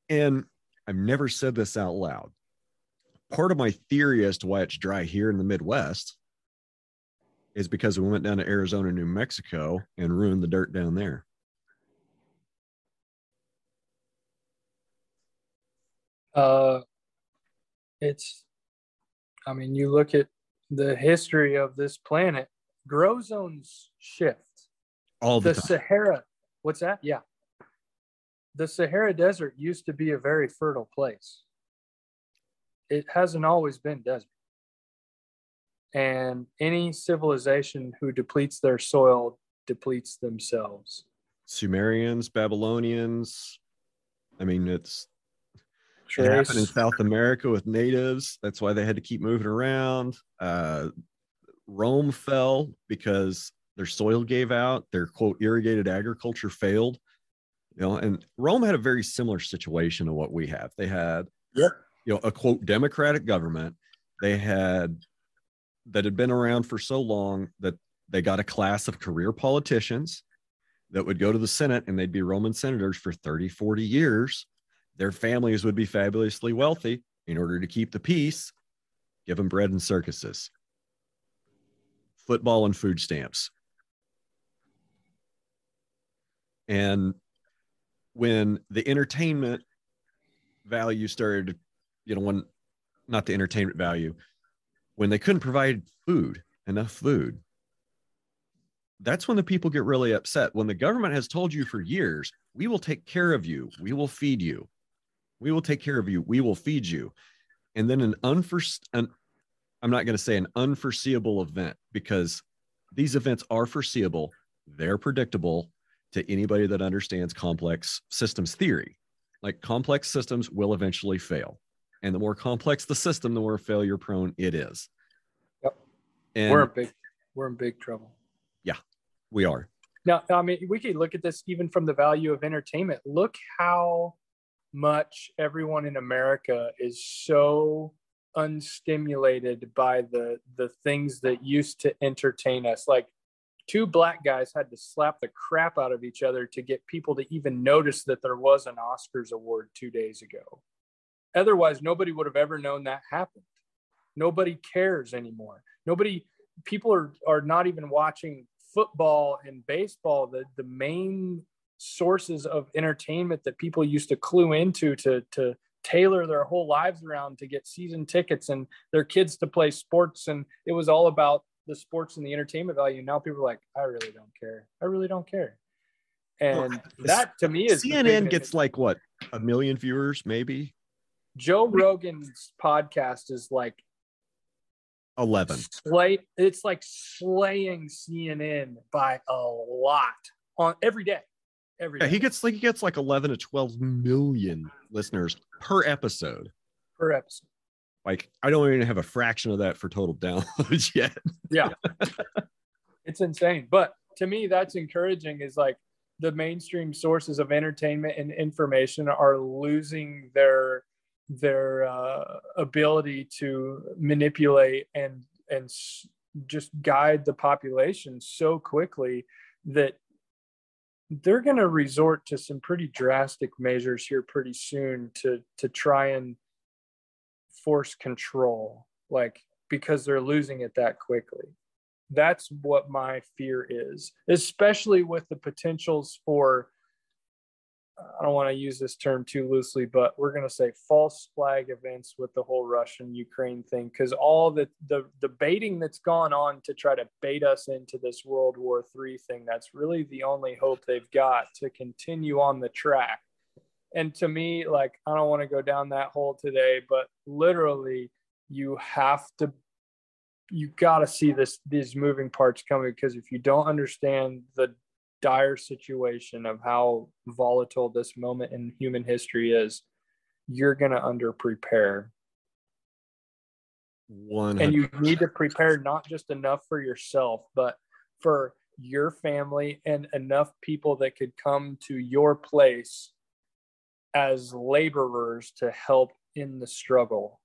And I've never said this out loud. Part of my theory as to why it's dry here in the Midwest is because we went down to Arizona, New Mexico, and ruined the dirt down there. Uh, it's, I mean, you look at the history of this planet, grow zones shift. All the, the Sahara, what's that? Yeah. The Sahara Desert used to be a very fertile place. It hasn't always been desert. And any civilization who depletes their soil depletes themselves. Sumerians, Babylonians. I mean, it's it happened in South America with natives. That's why they had to keep moving around. Uh, Rome fell because their soil gave out. Their quote irrigated agriculture failed. You know, and Rome had a very similar situation to what we have. They had, yep. you know, a quote democratic government. They had that had been around for so long that they got a class of career politicians that would go to the Senate and they'd be Roman senators for 30, 40 years. Their families would be fabulously wealthy in order to keep the peace, give them bread and circuses, football and food stamps. And when the entertainment value started, you know, when not the entertainment value, when they couldn't provide food, enough food, that's when the people get really upset. When the government has told you for years, we will take care of you, we will feed you, we will take care of you, we will feed you. And then an unforeseen, an, I'm not going to say an unforeseeable event because these events are foreseeable, they're predictable to anybody that understands complex systems theory. Like complex systems will eventually fail. And the more complex the system, the more failure prone it is. Yep. And we're in big we're in big trouble. Yeah, we are. Now, I mean, we could look at this even from the value of entertainment. Look how much everyone in America is so unstimulated by the the things that used to entertain us. Like two black guys had to slap the crap out of each other to get people to even notice that there was an Oscars award two days ago. Otherwise, nobody would have ever known that happened. Nobody cares anymore. Nobody, people are, are not even watching football and baseball, the, the main sources of entertainment that people used to clue into to, to tailor their whole lives around to get season tickets and their kids to play sports. And it was all about the sports and the entertainment value. Now people are like, I really don't care. I really don't care. And well, that to me is CNN gets like what a million viewers, maybe Joe Rogan's podcast is like 11. Slay, it's like slaying CNN by a lot on every day. Every yeah, he gets like he gets like 11 to 12 million listeners per episode. Per episode. Like I don't even have a fraction of that for total downloads yet. yeah. it's insane. But to me, that's encouraging is like the mainstream sources of entertainment and information are losing their their uh, ability to manipulate and and s- just guide the population so quickly that they're going to resort to some pretty drastic measures here pretty soon to to try and force control like because they're losing it that quickly. That's what my fear is especially with the potentials for I don't want to use this term too loosely, but we're going to say false flag events with the whole Russian Ukraine thing because all the, the baiting that's gone on to try to bait us into this World War III thing that's really the only hope they've got to continue on the track. And to me, like I don't want to go down that hole today, but literally, you have to you got to see this these moving parts coming because if you don't understand the dire situation of how volatile this moment in human history is you're going to under prepare One and you need to prepare not just enough for yourself but for your family and enough people that could come to your place as laborers to help in the struggle.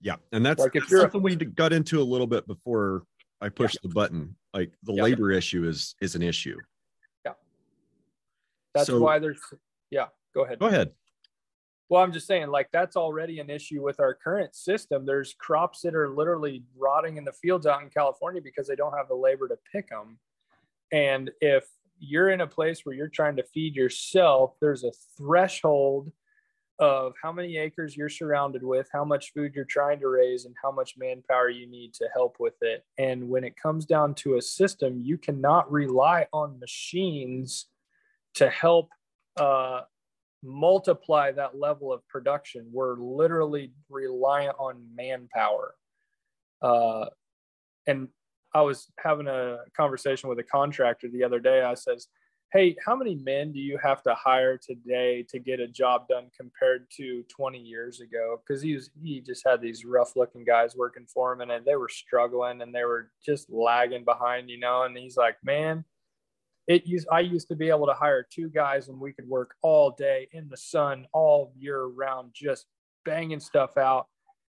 Yeah, and that's, Like, that's something we got into a little bit before I pushed the button. Like the Yeah. labor issue is is an issue. Yeah. That's So- why there's yeah go ahead Go ahead. Well, I'm just saying, like, that's already an issue with our current system. There's crops that are literally rotting in the fields out in California because they don't have the labor to pick them. And if you're in a place where you're trying to feed yourself, there's a threshold of how many acres you're surrounded with, how much food you're trying to raise, and how much manpower you need to help with it. And when it comes down to a system, you cannot rely on machines to help uh, multiply that level of production. We're literally reliant on manpower. Uh, and I was having a conversation with a contractor the other day. I says, Hey, how many men do you have to hire today to get a job done compared to 20 years ago? Because he was he just had these rough looking guys working for him and they were struggling and they were just lagging behind, you know. And he's like, Man, it used I used to be able to hire two guys and we could work all day in the sun all year round, just banging stuff out.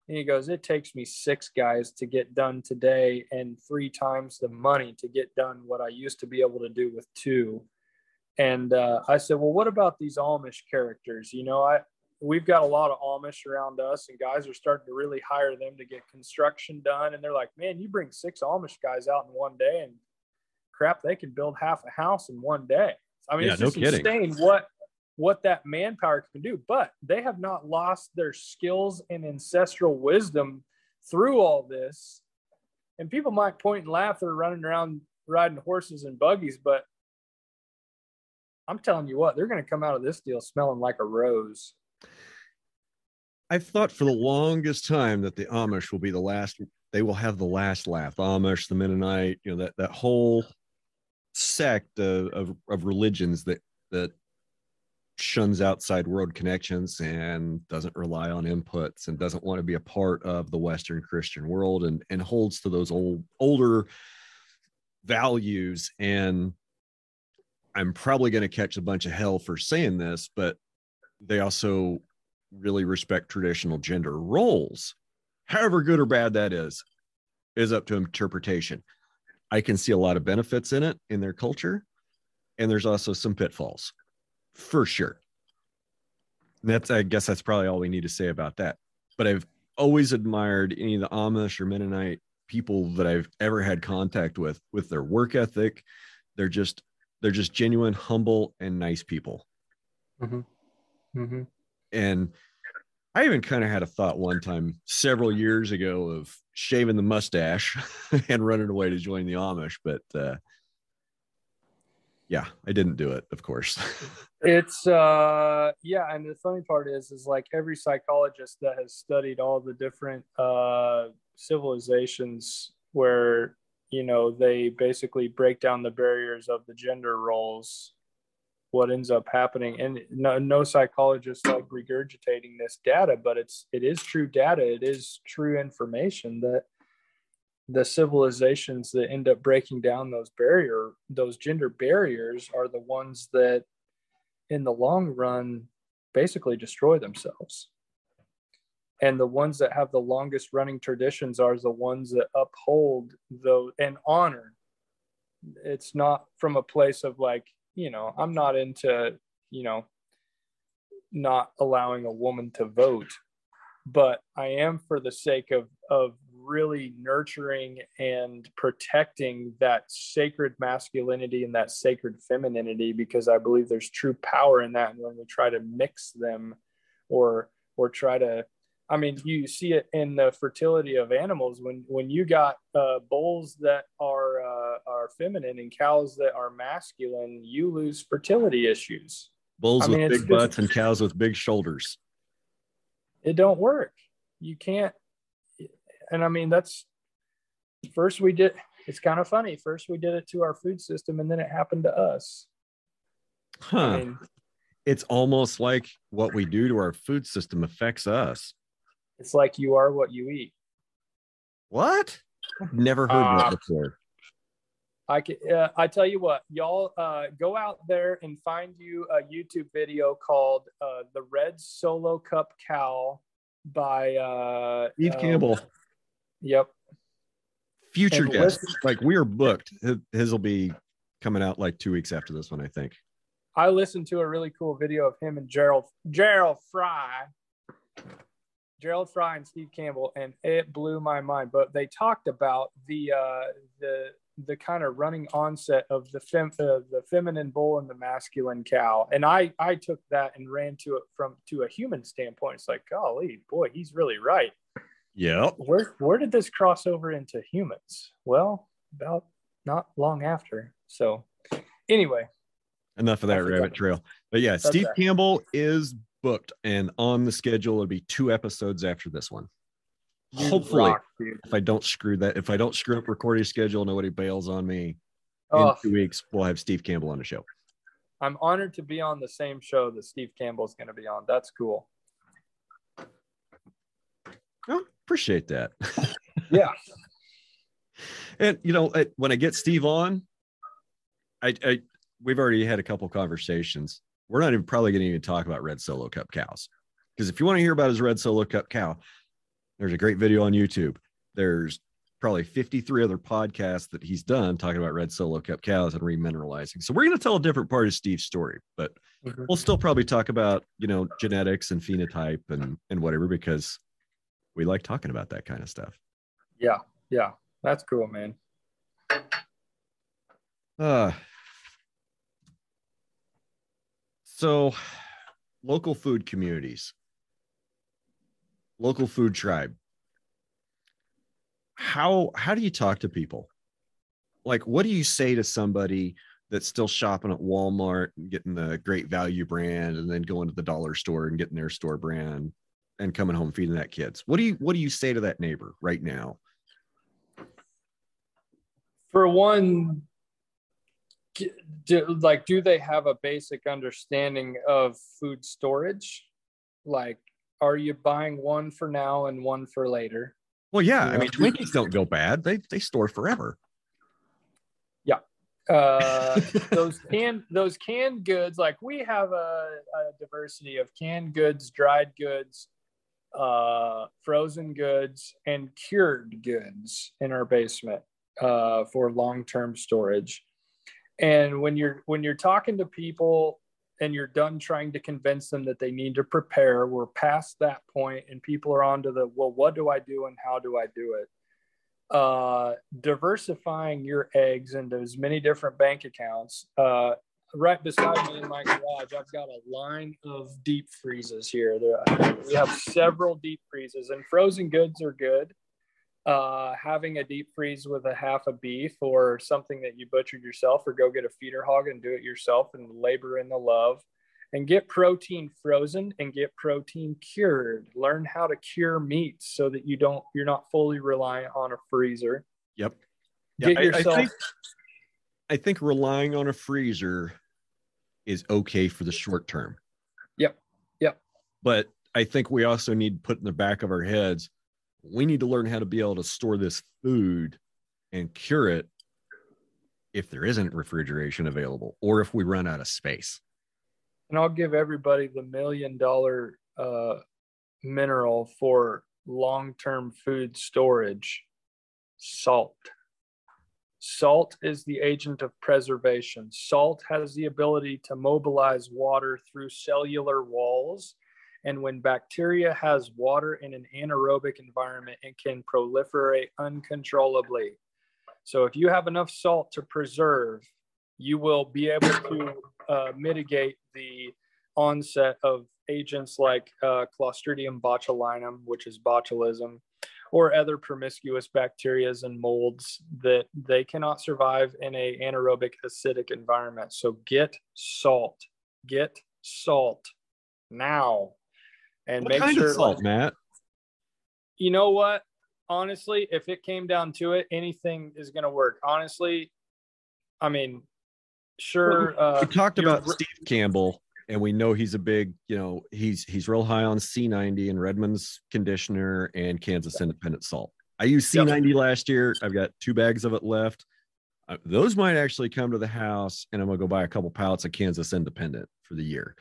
And he goes, It takes me six guys to get done today and three times the money to get done what I used to be able to do with two. And uh, I said, Well, what about these Amish characters? You know, I we've got a lot of Amish around us, and guys are starting to really hire them to get construction done. And they're like, Man, you bring six Amish guys out in one day, and crap, they can build half a house in one day. I mean, Yeah, it's no just kidding. insane what what that manpower can do. But they have not lost their skills and ancestral wisdom through all this. And people might point and laugh they're running around riding horses and buggies, but I'm telling you what, they're going to come out of this deal smelling like a rose. I've thought for the longest time that the Amish will be the last. They will have the last laugh. The Amish, the Mennonite, you know that that whole sect of of, of religions that that shuns outside world connections and doesn't rely on inputs and doesn't want to be a part of the Western Christian world and and holds to those old older values. And I'm probably going to catch a bunch of hell for saying this, but they also really respect traditional gender roles. However good or bad that is, is up to interpretation. I can see a lot of benefits in it in their culture, and there's also some pitfalls, for sure. That's, I guess, that's probably all we need to say about that. But I've always admired any of the Amish or Mennonite people that I've ever had contact with, with their work ethic. They're just, they're just genuine, humble, and nice people. Mm-hmm. And I even kind of had a thought one time several years ago of shaving the mustache and running away to join the Amish, but uh, yeah, I didn't do it, of course. It's uh yeah, and the funny part is is like every psychologist that has studied all the different uh civilizations where you know they basically break down the barriers of the gender roles what ends up happening. And no, no psychologist like regurgitating this data but it's it is true data. It is true information that the civilizations that end up breaking down those barrier those gender barriers are the ones that in the long run basically destroy themselves and the ones that have the longest running traditions are the ones that uphold though and honor. It's not from a place of like you know i'm not into you know not allowing a woman to vote but i am for the sake of of really nurturing and protecting that sacred masculinity and that sacred femininity because i believe there's true power in that. And when we try to mix them or or try to i mean you see it in the fertility of animals when when you got uh, bulls that are uh, are feminine and cows that are masculine you lose fertility issues Bulls I with it's big just- butts and cows with big shoulders. it don't work you can't and i mean that's first we did it's kind of funny. First we did it to our food system and then it happened to us. Huh. I mean, it's almost like what we do to our food system affects us. It's like you are what you eat. What? I've never heard Uh, that before. I can, uh, I tell you what, y'all uh, go out there and find you a YouTube video called uh, "The Red Solo Cup Cow" by uh, Steve uh, Campbell, Yep, future and guest. listen- Like we are booked. His will be coming out like two weeks after this one, I think. I listened to a really cool video of him and Gearld Gearld Fry, Gearld Fry and Steve Campbell, and it blew my mind. But they talked about the uh, the the kind of running onset of the fem uh, the feminine bull and the masculine cow, and I I took that and ran to it from to a human standpoint. It's like, golly, boy, he's really right. Yep. Where where did this cross over into humans? Well, about not long after. So, anyway, Enough of that rabbit trail. But yeah, That's Steve. Campbell is booked and on the schedule. It'll be two episodes after this one. you Hopefully, rock, if I don't screw that, if I don't screw up recording schedule, nobody bails on me. In Oh, two weeks, we'll have Steve Campbell on the show. I'm honored to be on the same show that Steve Campbell's going to be on. That's cool. Oh, appreciate that. Yeah. And you know, when I get Steve on, I, I we've already had a couple conversations. We're not even probably going to even talk about red solo cup cows because if you want to hear about his red solo cup cow, there's a great video on YouTube. There's probably 53 other podcasts that he's done talking about red solo cup cows and remineralizing. So we're going to tell a different part of Steve's story, but we'll still probably talk about you know genetics and phenotype and and whatever because we like talking about that kind of stuff. Yeah. Yeah. That's cool, man. Uh, so, local food communities, local food tribe. How how do you talk to people? Like, what do you say to somebody that's still shopping at Walmart and getting the great value brand, and then going to the dollar store and getting their store brand, and coming home feeding that kids? What do you what do you say to that neighbor right now? For one, do, like, do they have a basic understanding of food storage? Like, are you buying one for now and one for later? Well, yeah, I Yeah. mean, Twinkies don't go bad; they they store forever. Yeah. Uh, those canned those canned goods like we have a, a diversity of canned goods dried goods uh, frozen goods and cured goods in our basement uh, for long-term storage and when you're when you're talking to people and you're done trying to convince them that they need to prepare we're past that point and people are on to the well what do i do and how do i do it uh, diversifying your eggs into as many different bank accounts. Uh, right beside me in my garage, I've got a line of deep freezes here. There, we have several deep freezes, and frozen goods are good. Uh, having a deep freeze with a half a beef or something that you butchered yourself, or go get a feeder hog and do it yourself and labor in the love and get protein frozen and get protein cured learn how to cure meats so that you don't you're not fully reliant on a freezer Yep. get I- I yourself think- I think relying on a freezer is okay for the short term. Yep. Yep. But I think we also need to put in the back of our heads, we need to learn how to be able to store this food and cure it if there isn't refrigeration available or if we run out of space. and i'll give everybody the million dollar uh, mineral for long-term food storage. Salt. Salt is the agent of preservation. Salt has the ability to mobilize water through cellular walls and when bacteria has water in an anaerobic environment it can proliferate uncontrollably so if you have enough salt to preserve you will be able to uh, mitigate the onset of agents like uh, Clostridium botulinum, which is botulism, or other promiscuous bacterias and molds that they cannot survive in a anaerobic acidic environment. So get salt, get salt now, and What make kind sure. of salt, like, Matt? you know what? honestly, if it came down to it, anything is going to work. Honestly, I mean, sure. Uh, we talked about Steve Campbell, and we know he's a big, you know, he's he's real high on Sea-90 and Redmond's conditioner and Kansas Independent salt. I used Sea-90 yep. last year. I've got two bags of it left. Uh, those might actually come to the house, and I'm gonna go buy a couple pallets of Kansas Independent for the year.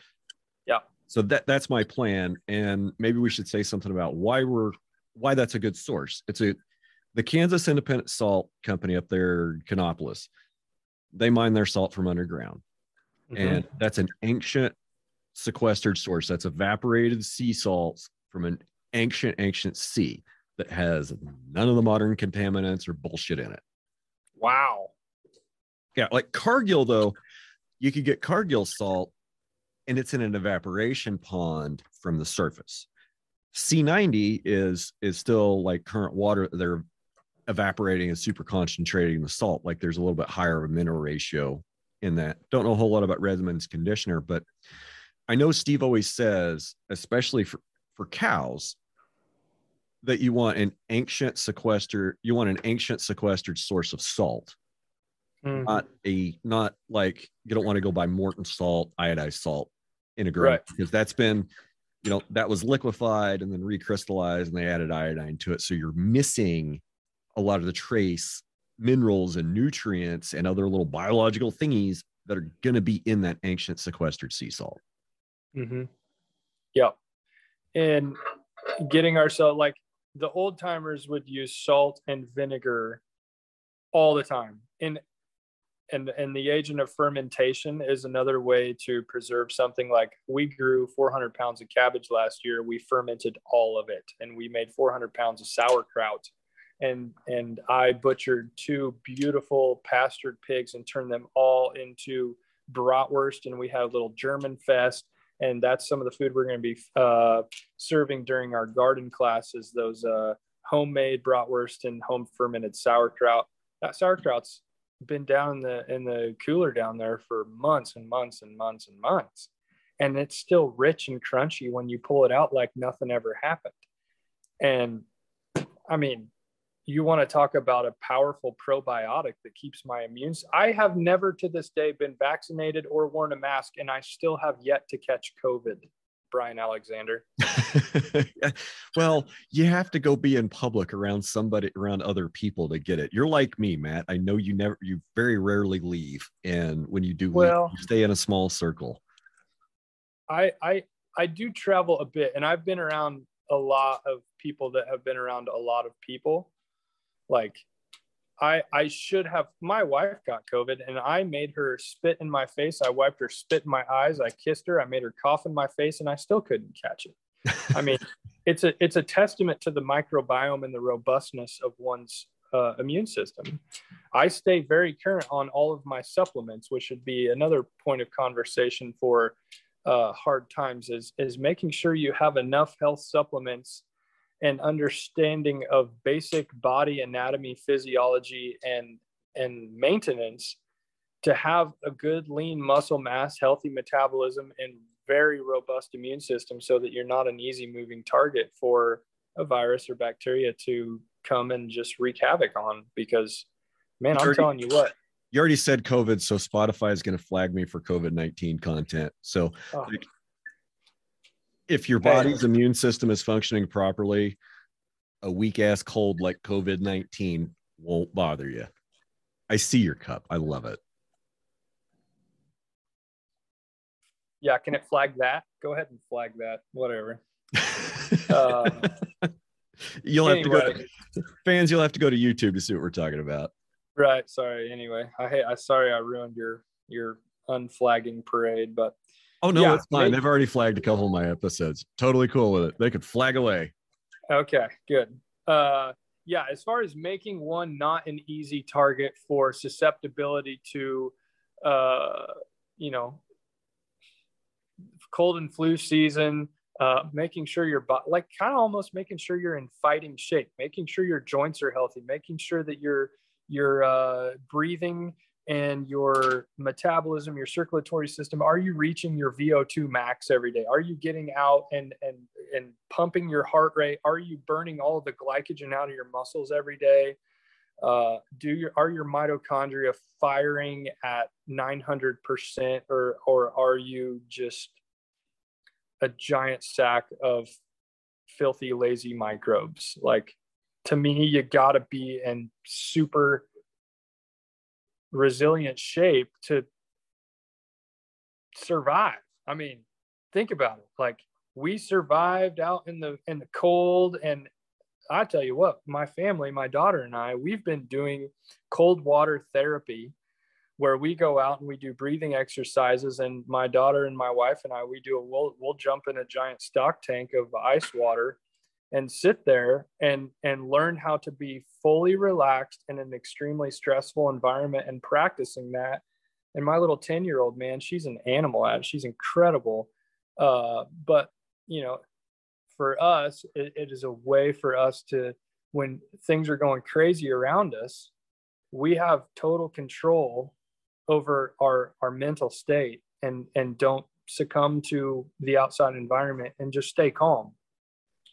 So that that's my plan, and maybe we should say something about why we're why that's a good source. It's a the Kansas Independent Salt Company up there, Kanopolis. They mine their salt from underground, mm-hmm. and that's an ancient sequestered source. That's evaporated sea salts from an ancient ancient sea that has none of the modern contaminants or bullshit in it. Wow. Yeah, like Cargill though, you could get Cargill salt and it's in an evaporation pond from the surface. Sea-90 is is still like current water. They're evaporating and super concentrating the salt. Like there's a little bit higher of a mineral ratio in that. Don't know a whole lot about Redmond's conditioner, but I know Steve always says, especially for, for cows, that you want an ancient sequester, you want an ancient sequestered source of salt. Mm. Not a not like you don't want to go buy Morton salt, iodized salt in grow right. because that's been you know that was liquefied and then recrystallized and they added iodine to it so you're missing a lot of the trace minerals and nutrients and other little biological thingies that are going to be in that ancient sequestered sea salt mm-hmm. yeah and getting ourselves like the old timers would use salt and vinegar all the time and and and the agent of fermentation is another way to preserve something. Like we grew 400 pounds of cabbage last year. We fermented all of it and we made 400 pounds of sauerkraut. And and i butchered two beautiful pastured pigs and turned them all into bratwurst and we had a little german fest. And that's some of the food we're going to be uh, serving during our garden classes those uh, homemade bratwurst and home fermented sauerkraut. That sauerkraut's been down in the in the cooler down there for months and months and months and months. And it's still rich and crunchy when you pull it out like nothing ever happened. And i mean you want to talk about a powerful probiotic that keeps my immune i have never to this day been vaccinated or worn a mask and i still have yet to catch covid Brian Alexander? well, you have to go be in public around somebody, around other people to get it. You're like me, Matt. I know you never, you very rarely leave, and when you do, well, leave, you stay in a small circle. I I I do travel a bit, and I've been around a lot of people that have been around a lot of people. Like I I should have my wife got COVID and I made her spit in my face. I wiped her spit in my eyes. I kissed her. I made her cough in my face and I still couldn't catch it. I mean, it's a it's a testament to the microbiome and the robustness of one's uh, immune system. I stay very current on all of my supplements, which should be another point of conversation for uh, hard times. Is is making sure you have enough health supplements and understanding of basic body anatomy, physiology, and and maintenance to have a good lean muscle mass, healthy metabolism, and very robust immune system so that you're not an easy moving target for a virus or bacteria to come and just wreak havoc on because man i'm telling you what you already said covid so spotify is going to flag me for covid-19 content so oh. like, if your body's immune system is functioning properly, a weak ass cold like COVID 19 won't bother you. I see your cup. I love it. Yeah, can it flag that? Go ahead and flag that. Whatever. uh, you'll anyway. have to go to, fans. You'll have to go to YouTube to see what we're talking about. Right. Sorry. Anyway, I hate I sorry I ruined your your unflagging parade, but Oh no, yeah, it's fine. They, They've already flagged a couple of my episodes. Totally cool with it. They could flag away. Okay, good. Uh, yeah, as far as making one not an easy target for susceptibility to, uh, you know, cold and flu season, uh, making sure your body, like kind of almost making sure you're in fighting shape, making sure your joints are healthy, making sure that you're you're uh, breathing and your metabolism, your circulatory system, are you reaching your VO2 max every day? Are you getting out and, and and pumping your heart rate? Are you burning all the glycogen out of your muscles every day? Uh, do your are your mitochondria firing at 900% or or are you just a giant sack of filthy lazy microbes like to me you got to be in super resilient shape to survive i mean think about it like we survived out in the in the cold and I tell you what, my family, my daughter and I, we've been doing cold water therapy where we go out and we do breathing exercises. And my daughter and my wife and I, we do a, we'll, we'll jump in a giant stock tank of ice water and sit there and, and learn how to be fully relaxed in an extremely stressful environment and practicing that. And my little 10 year old man, she's an animal at it. She's incredible. Uh, but you know, for us, it, it is a way for us to, when things are going crazy around us, we have total control over our our mental state and and don't succumb to the outside environment and just stay calm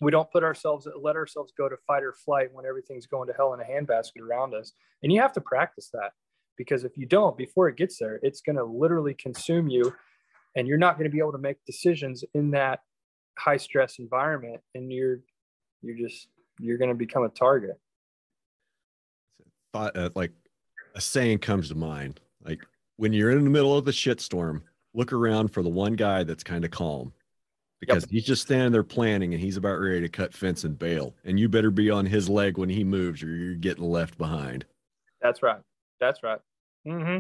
we don't put ourselves let ourselves go to fight or flight when everything's going to hell in a handbasket around us. And you have to practice that because if you don't before it gets there it's going to literally consume you and you're not going to be able to make decisions in that high stress environment and you're you're just you're going to become a target. Thought uh, like a saying comes to mind like when you're in the middle of the shitstorm look around for the one guy that's kind of calm because yep. he's just standing there planning and he's about ready to cut fence and bail and you better be on his leg when he moves or you're getting left behind that's right that's right mm-hmm.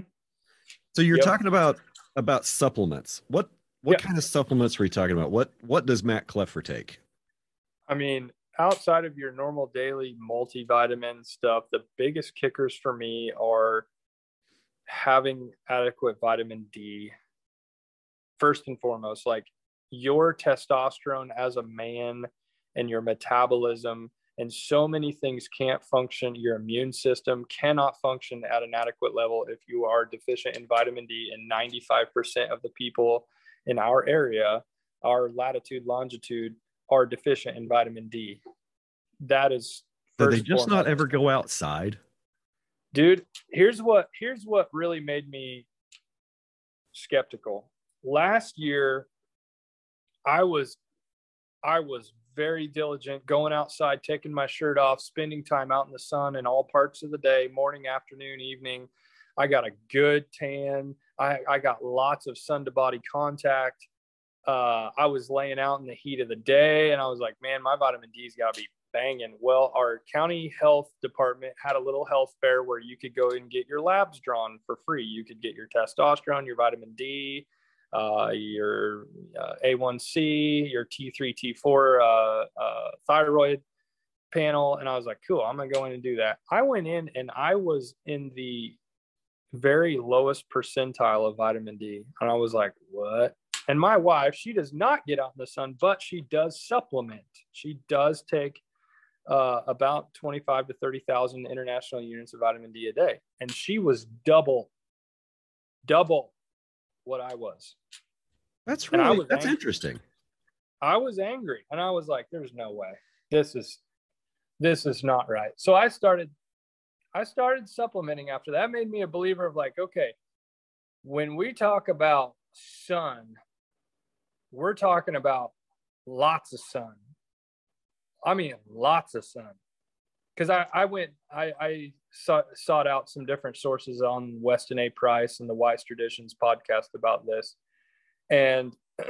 so you're yep. talking about about supplements what what yep. kind of supplements are we talking about? What what does Matt Kleopfer take? I mean, outside of your normal daily multivitamin stuff, the biggest kickers for me are having adequate vitamin D. First and foremost, like your testosterone as a man and your metabolism and so many things can't function. Your immune system cannot function at an adequate level if you are deficient in vitamin D. And 95% of the people in our area, our latitude, longitude, are deficient in vitamin D. That is. Do they just not ever go outside? Dude, here's what here's what really made me skeptical. Last year, I was I was very diligent going outside, taking my shirt off, spending time out in the sun in all parts of the day, morning, afternoon, evening. I got a good tan. I, I got lots of sun to body contact. Uh, I was laying out in the heat of the day and I was like, man, my vitamin D's got to be banging. Well, our county health department had a little health fair where you could go and get your labs drawn for free. You could get your testosterone, your vitamin D, uh, your uh, A1C, your T3, T4 uh, uh, thyroid panel. And I was like, cool, I'm going to go in and do that. I went in and I was in the very lowest percentile of vitamin D. And I was like, what? And my wife, she does not get out in the sun, but she does supplement. She does take uh, about 25 to 30,000 international units of vitamin D a day. And she was double, double what I was. That's really, that's angry. interesting. I was angry and I was like, there's no way. This is, this is not right. So I started I started supplementing after that. made me a believer of like, okay, when we talk about sun, we're talking about lots of sun. I mean, lots of sun. Because I, I went, I, I sought, sought out some different sources on Weston A. Price and the Wise Traditions podcast about this. And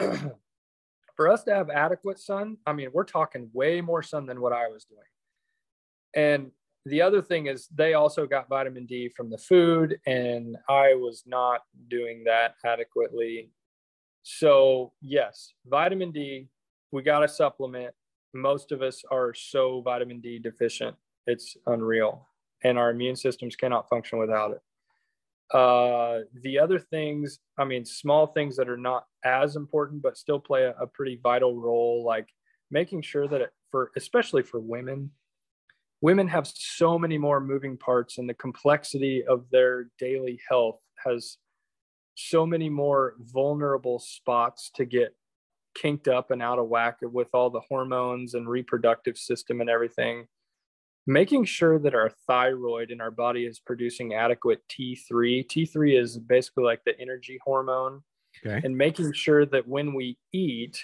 for us to have adequate sun, I mean, we're talking way more sun than what I was doing. And the other thing is they also got vitamin D from the food, and I was not doing that adequately. So, yes, vitamin D, we got a supplement. Most of us are so vitamin D deficient, it's unreal, and our immune systems cannot function without it. Uh, the other things, I mean, small things that are not as important, but still play a, a pretty vital role, like making sure that it, for especially for women, women have so many more moving parts and the complexity of their daily health has so many more vulnerable spots to get kinked up and out of whack with all the hormones and reproductive system and everything making sure that our thyroid in our body is producing adequate T3. T3 is basically like the energy hormone. Okay. And making sure that when we eat,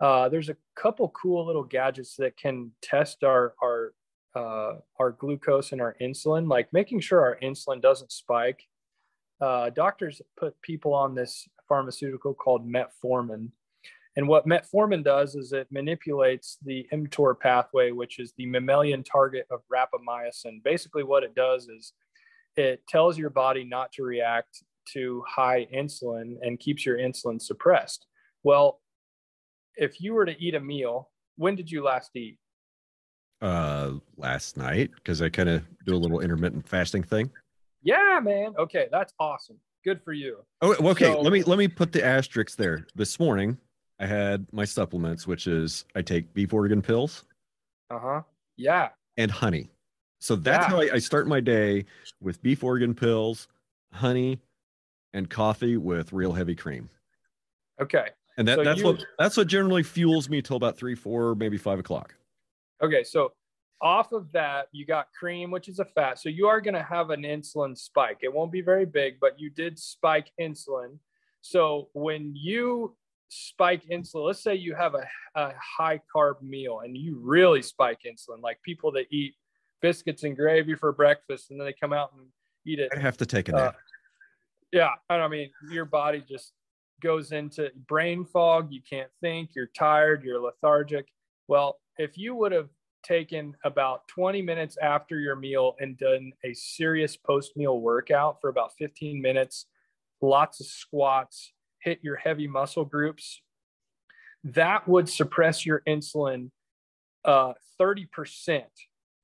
uh, there's a couple cool little gadgets that can test our our uh, our glucose and our insulin, like making sure our insulin doesn't spike. Uh, doctors put people on this pharmaceutical called metformin, and what metformin does is it manipulates the mTOR pathway, which is the mammalian target of rapamycin. Basically, what it does is it tells your body not to react to high insulin and keeps your insulin suppressed. Well, if you were to eat a meal, when did you last eat? Uh, last night because I kind of do a little intermittent fasting thing. Yeah, man. Okay, that's awesome. Good for you. Oh, okay. So, let me let me put the asterisks there. This morning, I had my supplements, which is I take beef organ pills. Uh huh. Yeah. And honey. So that's yeah. how I, I, start my day with beef organ pills, honey, and coffee with real heavy cream. Okay. And that, so that's you, what that's what generally fuels me till about three, four, maybe five o'clock. Okay. So off of that, you got cream, which is a fat. So you are going to have an insulin spike. It won't be very big, but you did spike insulin. So when you spike insulin. Let's say you have a, a high carb meal and you really spike insulin like people that eat biscuits and gravy for breakfast and then they come out and eat it. I have to take a nap. uh, yeah i mean your body just goes into brain fog. You can't think. You're tired. You're lethargic. Well if you would have taken about 20 minutes after your meal and done a serious post meal workout for about 15 minutes lots of squats hit your heavy muscle groups, that would suppress your insulin uh, 30%.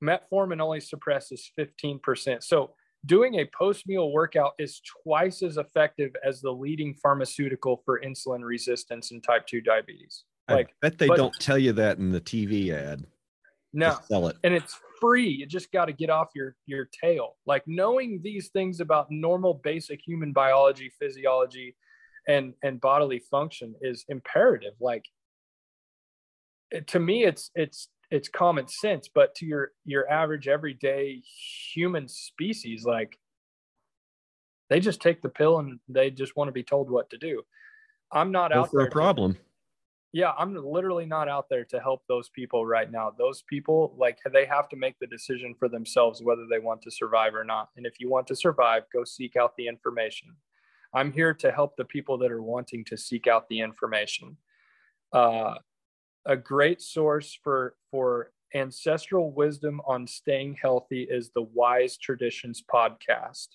Metformin only suppresses 15%. So doing a post meal workout is twice as effective as the leading pharmaceutical for insulin resistance and type 2 diabetes. Like, I bet they but, don't tell you that in the TV ad. No, sell it. And it's free. You just got to get off your your tail. Like knowing these things about normal basic human biology, physiology, and and bodily function is imperative. Like to me it's it's it's common sense but to your your average everyday human species like they just take the pill and they just want to be told what to do. I'm not out for there a problem. To, yeah i'm literally not out there to help those people right now. Those people like they have to make the decision for themselves whether they want to survive or not. And if you want to survive go seek out the information I'm here to help the people that are wanting to seek out the information. Uh, a great source for for ancestral wisdom on staying healthy is the Wise Traditions podcast.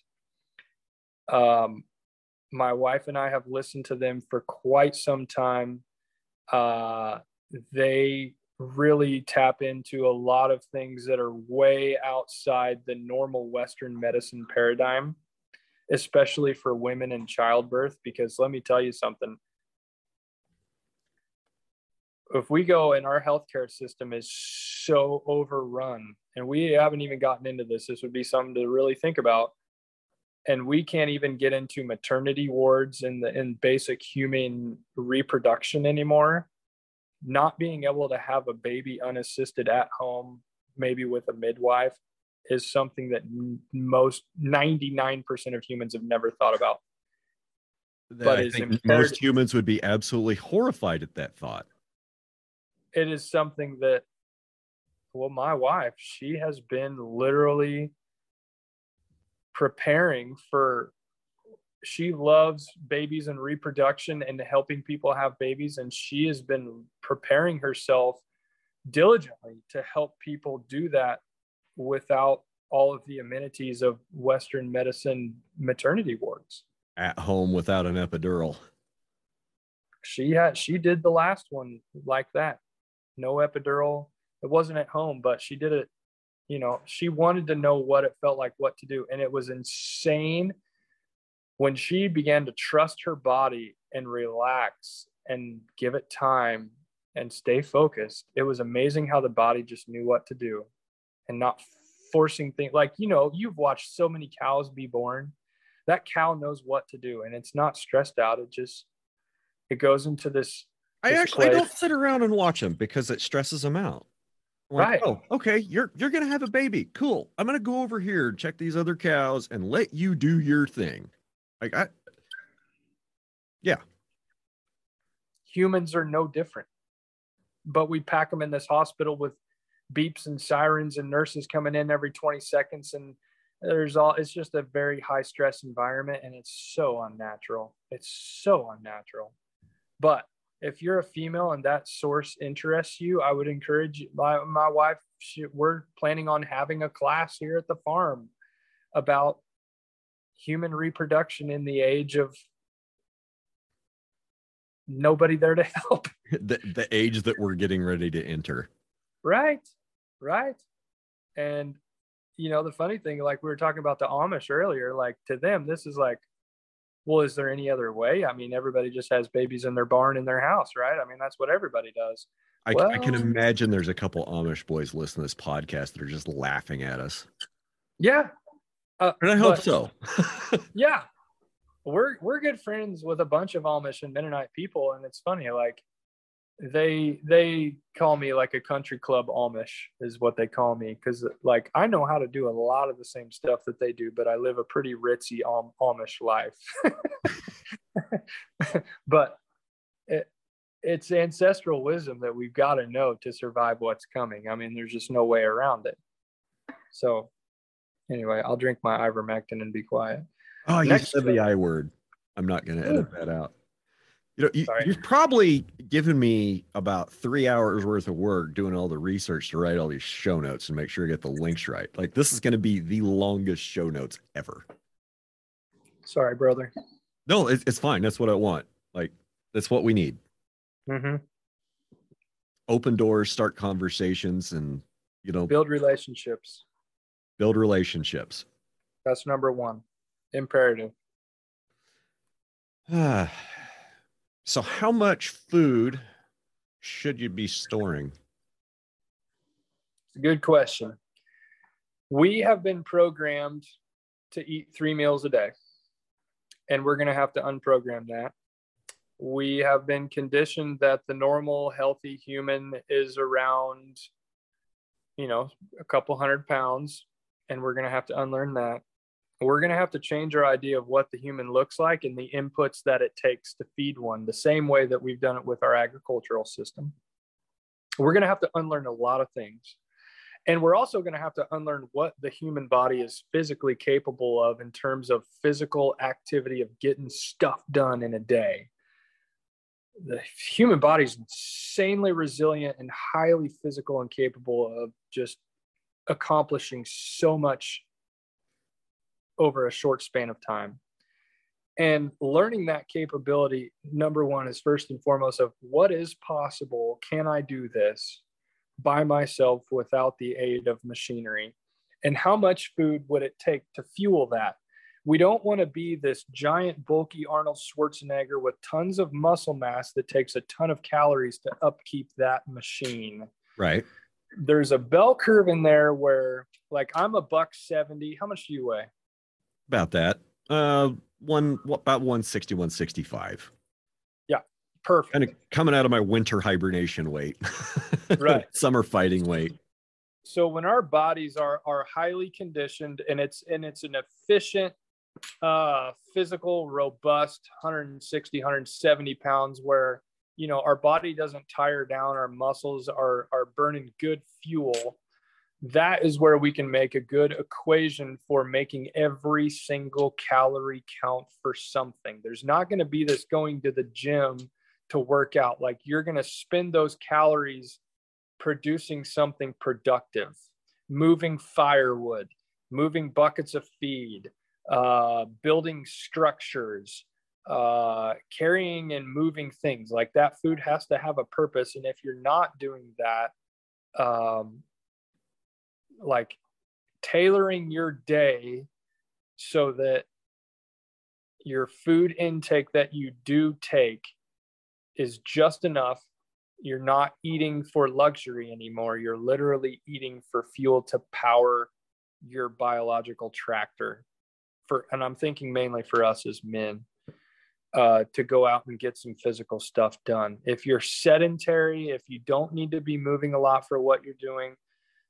Um, my wife and I have listened to them for quite some time. Uh, they really tap into a lot of things that are way outside the normal Western medicine paradigm especially for women in childbirth. Because let me tell you something. If we go and our healthcare system is so overrun, and we haven't even gotten into this, this would be something to really think about. And we can't even get into maternity wards and the in basic human reproduction anymore. Not being able to have a baby unassisted at home, maybe with a midwife, is something that most 99% of humans have never thought about. That but I think most humans would be absolutely horrified at that thought. It is something that, well, my wife, she has been literally preparing for she loves babies and reproduction and helping people have babies and she has been preparing herself diligently to help people do that without all of the amenities of Western medicine maternity wards. At home without an epidural. She had she did the last one like that. No epidural. It wasn't at home, but she did it. You know, she wanted to know what it felt like, what to do. And it was insane when she began to trust her body and relax and give it time and stay focused. It was amazing how the body just knew what to do and not forcing things like you know you've watched so many cows be born that cow knows what to do and it's not stressed out it just it goes into this I actually I don't sit around and watch them because it stresses them out. Like, right. oh, okay, you're you're gonna have a baby. Cool. I'm gonna go over here and check these other cows and let you do your thing. Like I yeah. Humans are no different. But we pack them in this hospital with beeps and sirens and nurses coming in every 20 seconds. And there's all it's just a very high stress environment and it's so unnatural. It's so unnatural. But if you're a female and that source interests you i would encourage my, my wife she, we're planning on having a class here at the farm about human reproduction in the age of nobody there to help. The, the age that we're getting ready to enter. Right right? And you know the funny thing like we were talking about the amish earlier like to them this is like well is there any other way? I mean everybody just has babies in their barn in their house right? I mean that's what everybody does. I, well, I can imagine there's a couple amish boys listening to this podcast that are just laughing at us. Yeah. Uh, and i hope but, so. Yeah. We're we're good friends with a bunch of amish and mennonite people and it's funny like they they call me like a country club Amish is what they call me because like I know how to do a lot of the same stuff that they do, but I live a pretty ritzy Am- Amish life. but it, it's ancestral wisdom that we've got to know to survive what's coming. I mean, there's just no way around it. So anyway, I'll drink my ivermectin and be quiet. Oh, you Next said the I word. I'm not going to edit that out. You know, you, you've probably given me about three hours worth of work doing all the research to write all these show notes and make sure I get the links right. Like this is going to be the longest show notes ever. Sorry, brother. No, it's, it's fine. That's what I want. Like that's what we need. Mm-hmm. Open doors, start conversations, and you know, build relationships. Build relationships. That's number one. Imperative. So, how much food should you be storing? It's a good question. We have been programmed to eat three meals a day, and we're going to have to unprogram that. We have been conditioned that the normal, healthy human is around, you know, a couple hundred pounds, and we're going to have to unlearn that we're going to have to change our idea of what the human looks like and the inputs that it takes to feed one, the same way that we've done it with our agricultural system. We're going to have to unlearn a lot of things. And we're also going to have to unlearn what the human body is physically capable of in terms of physical activity of getting stuff done in a day. The human body is insanely resilient and highly physical and capable of just accomplishing so much over a short span of time. And learning that capability, number one, is first and foremost of what is possible. Can I do this by myself without the aid of machinery? And how much food would it take to fuel that? We don't want to be this giant, bulky Arnold Schwarzenegger with tons of muscle mass that takes a ton of calories to upkeep that machine. Right. There's a bell curve in there where, like, I'm a buck 70. How much do you weigh? About that. Uh, one what about 160, 165. Yeah, perfect. Kind of coming out of my winter hibernation weight, right? Summer fighting weight. So when our bodies are are highly conditioned and it's and it's an efficient, uh, physical, robust, 160, 170 pounds, where you know our body doesn't tire down, our muscles are are burning good fuel that is where we can make a good equation for making every single calorie count for something. There's not going to be this going to the gym to work out. Like you're going to spend those calories producing something productive, moving firewood, moving buckets of feed, uh, building structures, uh, carrying and moving things. Like that food has to have a purpose. And if you're not doing that, um, like tailoring your day so that your food intake that you do take is just enough. You're not eating for luxury anymore. You're literally eating for fuel to power your biological tractor. For and I'm thinking mainly for us as men. uh, to go out and get some physical stuff done. If you're sedentary, if you don't need to be moving a lot for what you're doing,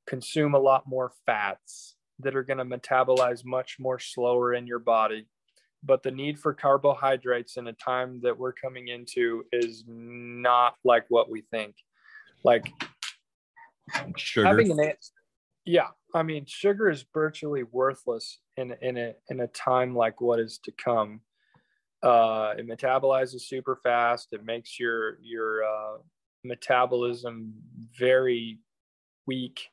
consume a lot more fats that are going to metabolize much more slower in your body. But the need for carbohydrates in a time that we're coming into is not like what we think. Like Sugar. having an yeah, I mean, sugar is virtually worthless in in a in a time like what is to come. Uh, it metabolizes super fast. It makes your your uh, metabolism very weak.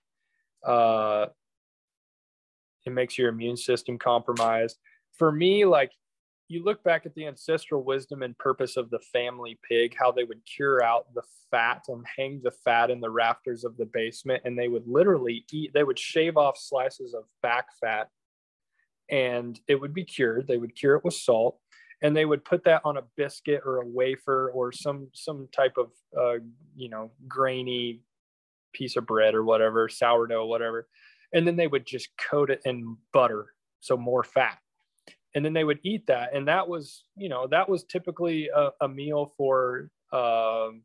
Uh, it makes your immune system compromised. For me, like you look back at the ancestral wisdom and purpose of the family pig, how they would cure out the fat and hang the fat in the rafters of the basement, and they would literally eat, they would shave off slices of back fat and it would be cured. They would cure it with salt and they would put that on a biscuit or a wafer or some some type of uh, you know grainy piece of bread or whatever sourdough whatever. And then they would just coat it in butter so more fat. And then they would eat that. And that was you know that was typically a, a meal for um,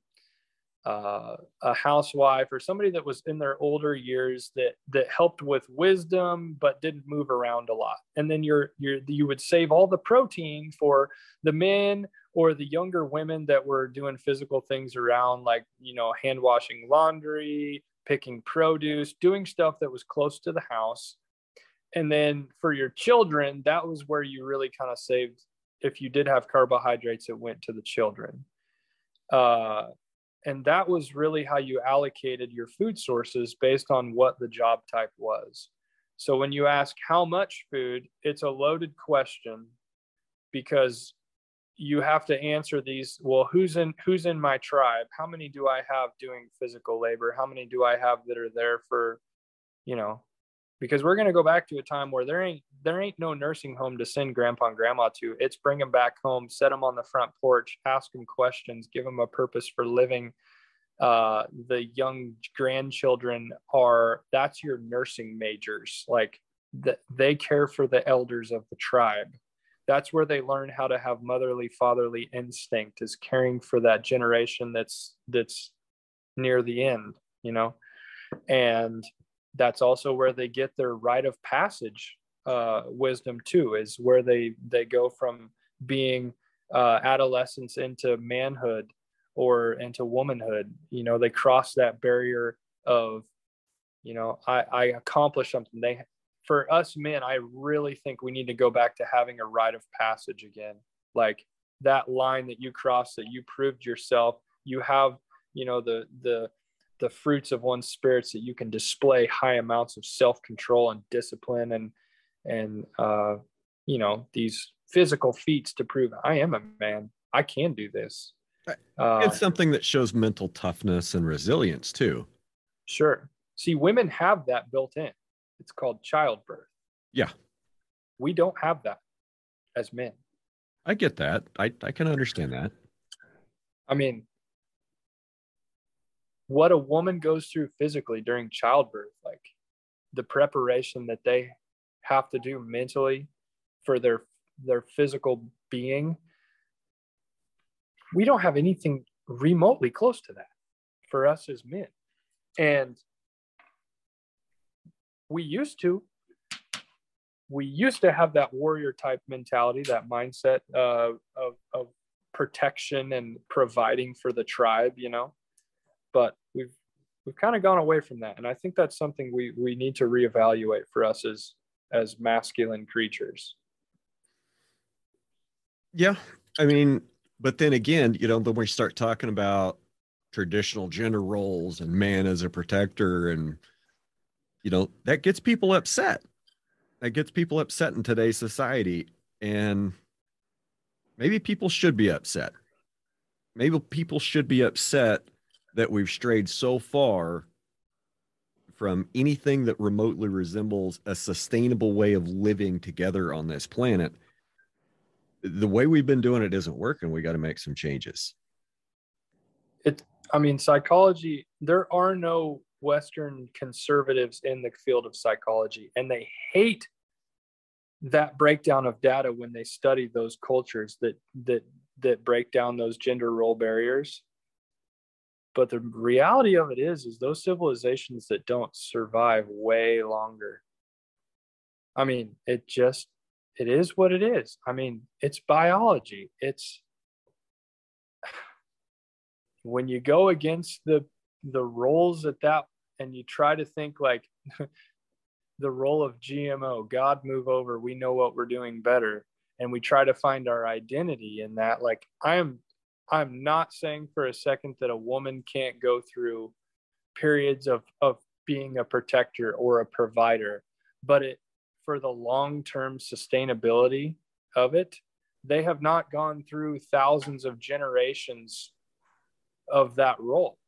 uh, a housewife or somebody that was in their older years that that helped with wisdom but didn't move around a lot. And then you're you're you would save all the protein for the men or the younger women that were doing physical things around like you know hand washing laundry picking produce doing stuff that was close to the house. And then for your children that was where you really kind of saved if you did have carbohydrates it went to the children. Uh, and that was really how you allocated your food sources based on what the job type was. So when you ask how much food it's a loaded question because you have to answer these well who's in who's in my tribe? How many do i have doing physical labor? How many do i have that are there for you know? Because we're going to go back to a time where there ain't there ain't no nursing home to send grandpa and grandma to. It's bring them back home set them on the front porch ask them questions give them a purpose for living. Uh, the young grandchildren are that's your nursing majors. Like that they care for the elders of the tribe that's where they learn how to have motherly fatherly instinct is caring for that generation that's that's near the end you know? And that's also where they get their rite of passage uh, wisdom too is where they they go from being uh, adolescence into manhood or into womanhood. You know they cross that barrier of you know i i accomplished something. They for us men i really think we need to go back to having a rite of passage again. Like that line that you crossed that you proved yourself you have you know the the the fruits of one's spirits that you can display high amounts of self-control and discipline and and uh you know these physical feats to prove i am a man. I can do this. Uh, it's something that shows mental toughness and resilience too. Sure. See women have that built in it's called childbirth. Yeah. We don't have that as men. I get that. I, I can understand that. I mean what a woman goes through physically during childbirth like the preparation that they have to do mentally for their their physical being we don't have anything remotely close to that for us as men. And we used to we used to have that warrior type mentality that mindset uh, of, of protection and providing for the tribe you know? But we've we've kind of gone away from that and i think that's something we we need to reevaluate for us as as masculine creatures. Yeah i mean but then again you know when we start talking about traditional gender roles and man as a protector and you know that gets people upset that gets people upset in today's society and maybe people should be upset maybe people should be upset that we've strayed so far from anything that remotely resembles a sustainable way of living together on this planet. The way we've been doing it isn't working. We got to make some changes. It, I mean, psychology, there are no Western conservatives in the field of psychology, and they hate that breakdown of data when they study those cultures that that that break down those gender role barriers. But the reality of it is is those civilizations that don't survive way longer. I mean it just it is what it is. I mean it's biology. It's when you go against the the roles at that and you try to think like the role of gmo god move over we know what we're doing better. And we try to find our identity in that. Like i am i'm not saying for a second that a woman can't go through periods of of being a protector or a provider but it for the long-term sustainability of it they have not gone through thousands of generations of that role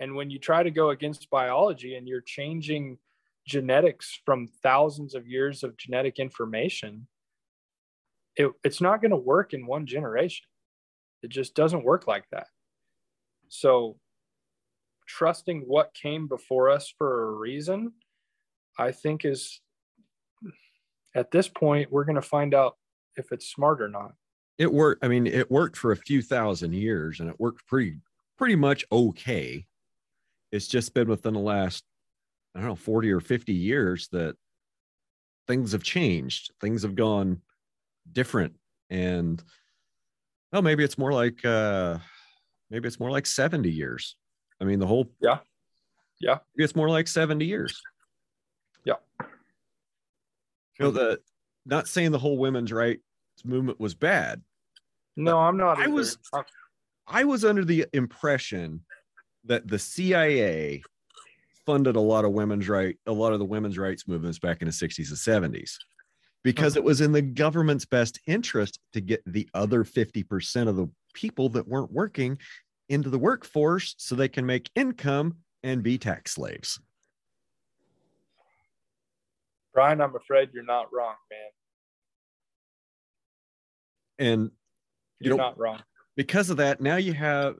and when you try to go against biology and you're changing genetics from thousands of years of genetic information it, it's not going to work in one generation. It just doesn't work like that. So, trusting what came before us for a reason, I think is at this point, we're going to find out if it's smart or not. It worked. I mean, it worked for a few thousand years and it worked pretty, pretty much okay. It's just been within the last, I don't know, 40 or 50 years that things have changed. Things have gone different. And oh maybe it's more like uh maybe it's more like 70 years. I mean the whole yeah. Yeah. It's more like 70 years. Yeah. You know the not saying the whole women's rights movement was bad no i'm not i was i was under the impression that the cia funded a lot of women's right a lot of the women's rights movements back in the 60s and 70s because uh-huh. it was in the government's best interest to get the other 50% of the people that weren't working into the workforce so they can make income and be tax slaves. Brian, I'm afraid you're not wrong, man. And you you're not wrong. Because of that, now you have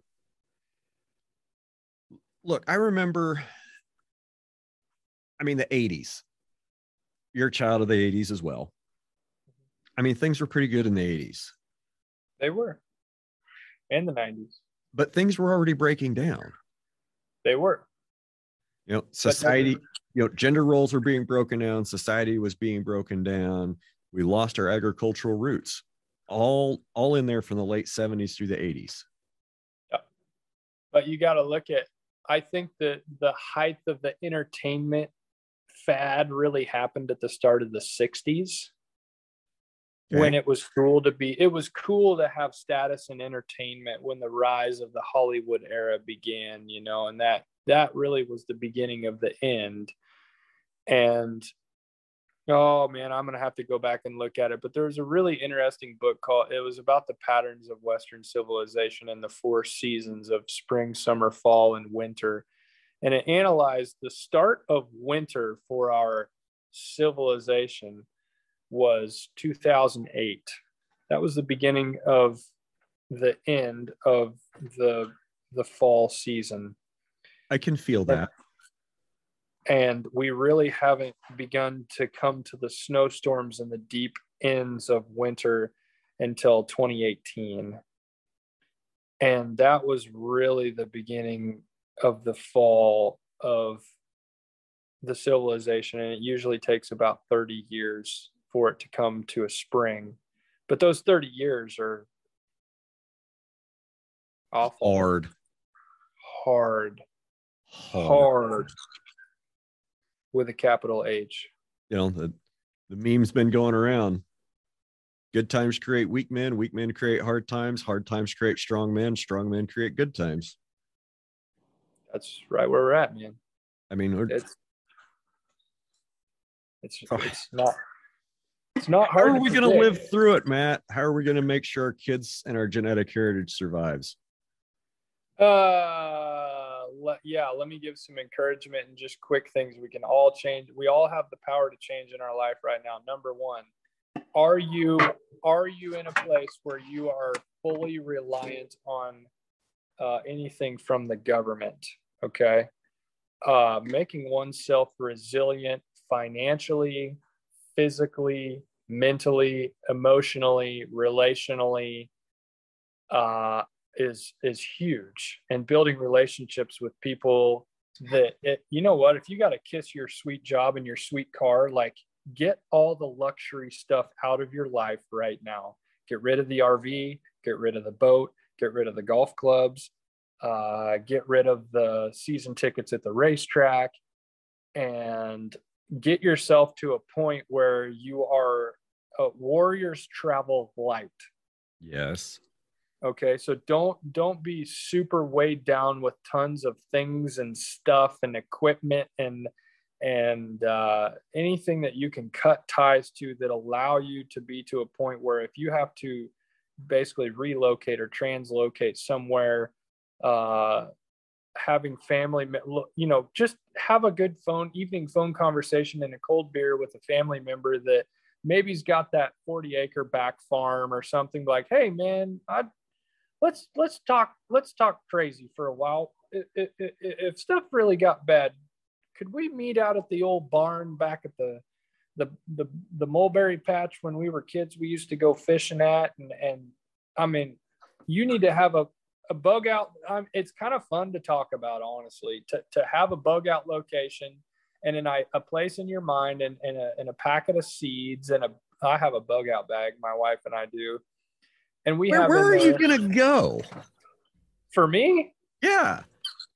look, I remember I mean the 80s. You're a child of the 80s as well. I mean, things were pretty good in the 80s. They were. And the 90s. But things were already breaking down. They were. You know, society, you know, gender roles were being broken down, society was being broken down. We lost our agricultural roots. All all in there from the late 70s through the 80s. Yeah. But you got to look at I think that the height of the entertainment fad really happened at the start of the 60s okay. when it was cool to be it was cool to have status and entertainment when the rise of the hollywood era began you know and that that really was the beginning of the end and oh man i'm gonna have to go back and look at it but there was a really interesting book called it was about the patterns of western civilization and the four seasons of spring summer fall and winter and it analyzed the start of winter for our civilization was 2008. That was the beginning of the end of the the fall season. I can feel that. And we really haven't begun to come to the snowstorms and the deep ends of winter until 2018. And that was really the beginning of the fall of the civilization. And it usually takes about 30 years for it to come to a spring. But those 30 years are awful. Hard. Hard. Hard. Hard. With a capital H. You know, the, the meme's been going around. Good times create weak men, weak men create hard times, hard times create strong men, strong men create good times. That's right where we're at, man. I mean, it's it's, it's not it's not hard. How are we going to live through it, Matt? How are we going to make sure our kids and our genetic heritage survives? Uh, le- yeah. Let me give some encouragement and just quick things we can all change. We all have the power to change in our life right now. Number one, are you are you in a place where you are fully reliant on uh, anything from the government? Okay, uh, making oneself resilient financially, physically, mentally, emotionally, relationally, uh, is is huge and building relationships with people that it, you know what? If you got to kiss your sweet job and your sweet car like get all the luxury stuff out of your life right now. Get rid of the rv get rid of the boat get rid of the golf clubs uh, get rid of the season tickets at the racetrack and get yourself to a point where you are a warriors travel light. Yes okay so don't don't be super weighed down with tons of things and stuff and equipment and and uh, anything that you can cut ties to that allow you to be to a point where if you have to basically relocate or translocate somewhere uh, having family you know just have a good phone evening phone conversation and a cold beer with a family member that maybe he's got that 40 acre back farm or something like hey man i let's let's talk let's talk crazy for a while. If, if, if stuff really got bad could we meet out at the old barn back at the the the, the mulberry patch when we were kids we used to go fishing at? And and i mean you need to have a a bug out. It's kind of fun to talk about honestly to, to have a bug out location and then I, a place in your mind and, and, a, and a packet of seeds and a i have a bug out bag my wife and i do and we where, have where are you gonna go? For me? Yeah.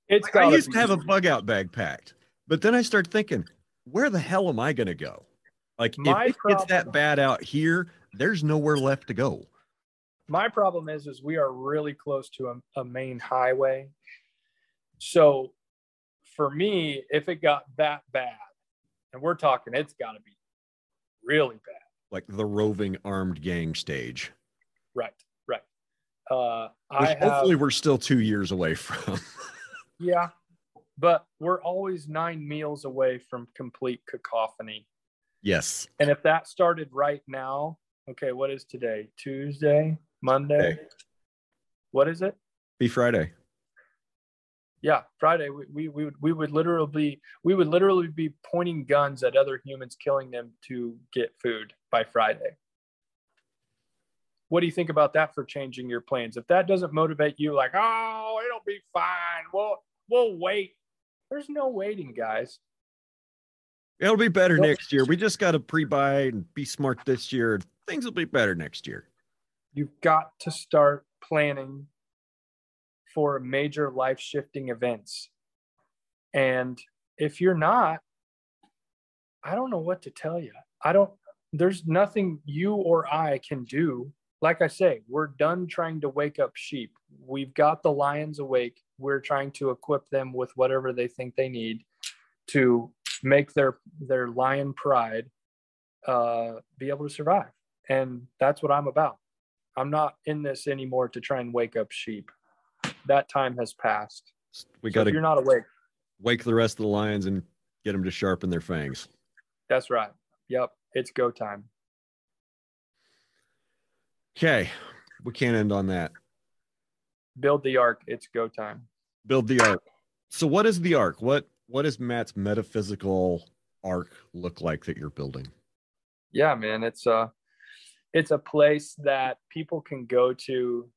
It's i used to have a bug out bag packed but then i start thinking where the hell am i gonna go? Like my if it problem, gets that bad out here there's nowhere left to go. My problem is is we are really close to a, a main highway. So for me if it got that bad and we're talking it's got to be really bad. Like the roving armed gang stage right right uh I hopefully have, we're still two years away from yeah but we're always nine meals away from complete cacophony yes and if that started right now okay what is today tuesday Monday. Hey. What is it? Be Friday. Yeah, Friday. We, we, we, would, we would literally be, we would literally be pointing guns at other humans, killing them to get food by Friday. What do you think about that for changing your plans? If that doesn't motivate you, like, oh, it'll be fine. We'll we'll wait. There's no waiting, guys. It'll be better next year. We just got to pre-buy and be smart this year. Things will be better next year you've got to start planning for major life shifting events. And if you're not, I don't know what to tell you. I don't, there's nothing you or I can do. Like I say, we're done trying to wake up sheep. We've got the lions awake. We're trying to equip them with whatever they think they need to make their their lion pride uh, be able to survive. And that's what I'm about. I'm not in this anymore to try and wake up sheep. That time has passed. We got to. you're not awake. Wake the rest of the lions and get them to sharpen their fangs. That's right. Yep, it's go time. Okay, we can't end on that. Build the ark. It's go time. Build the ark. So, what is the ark? What What does Matt's metaphysical ark look like that you're building? Yeah, man, it's uh it's a place that people can go to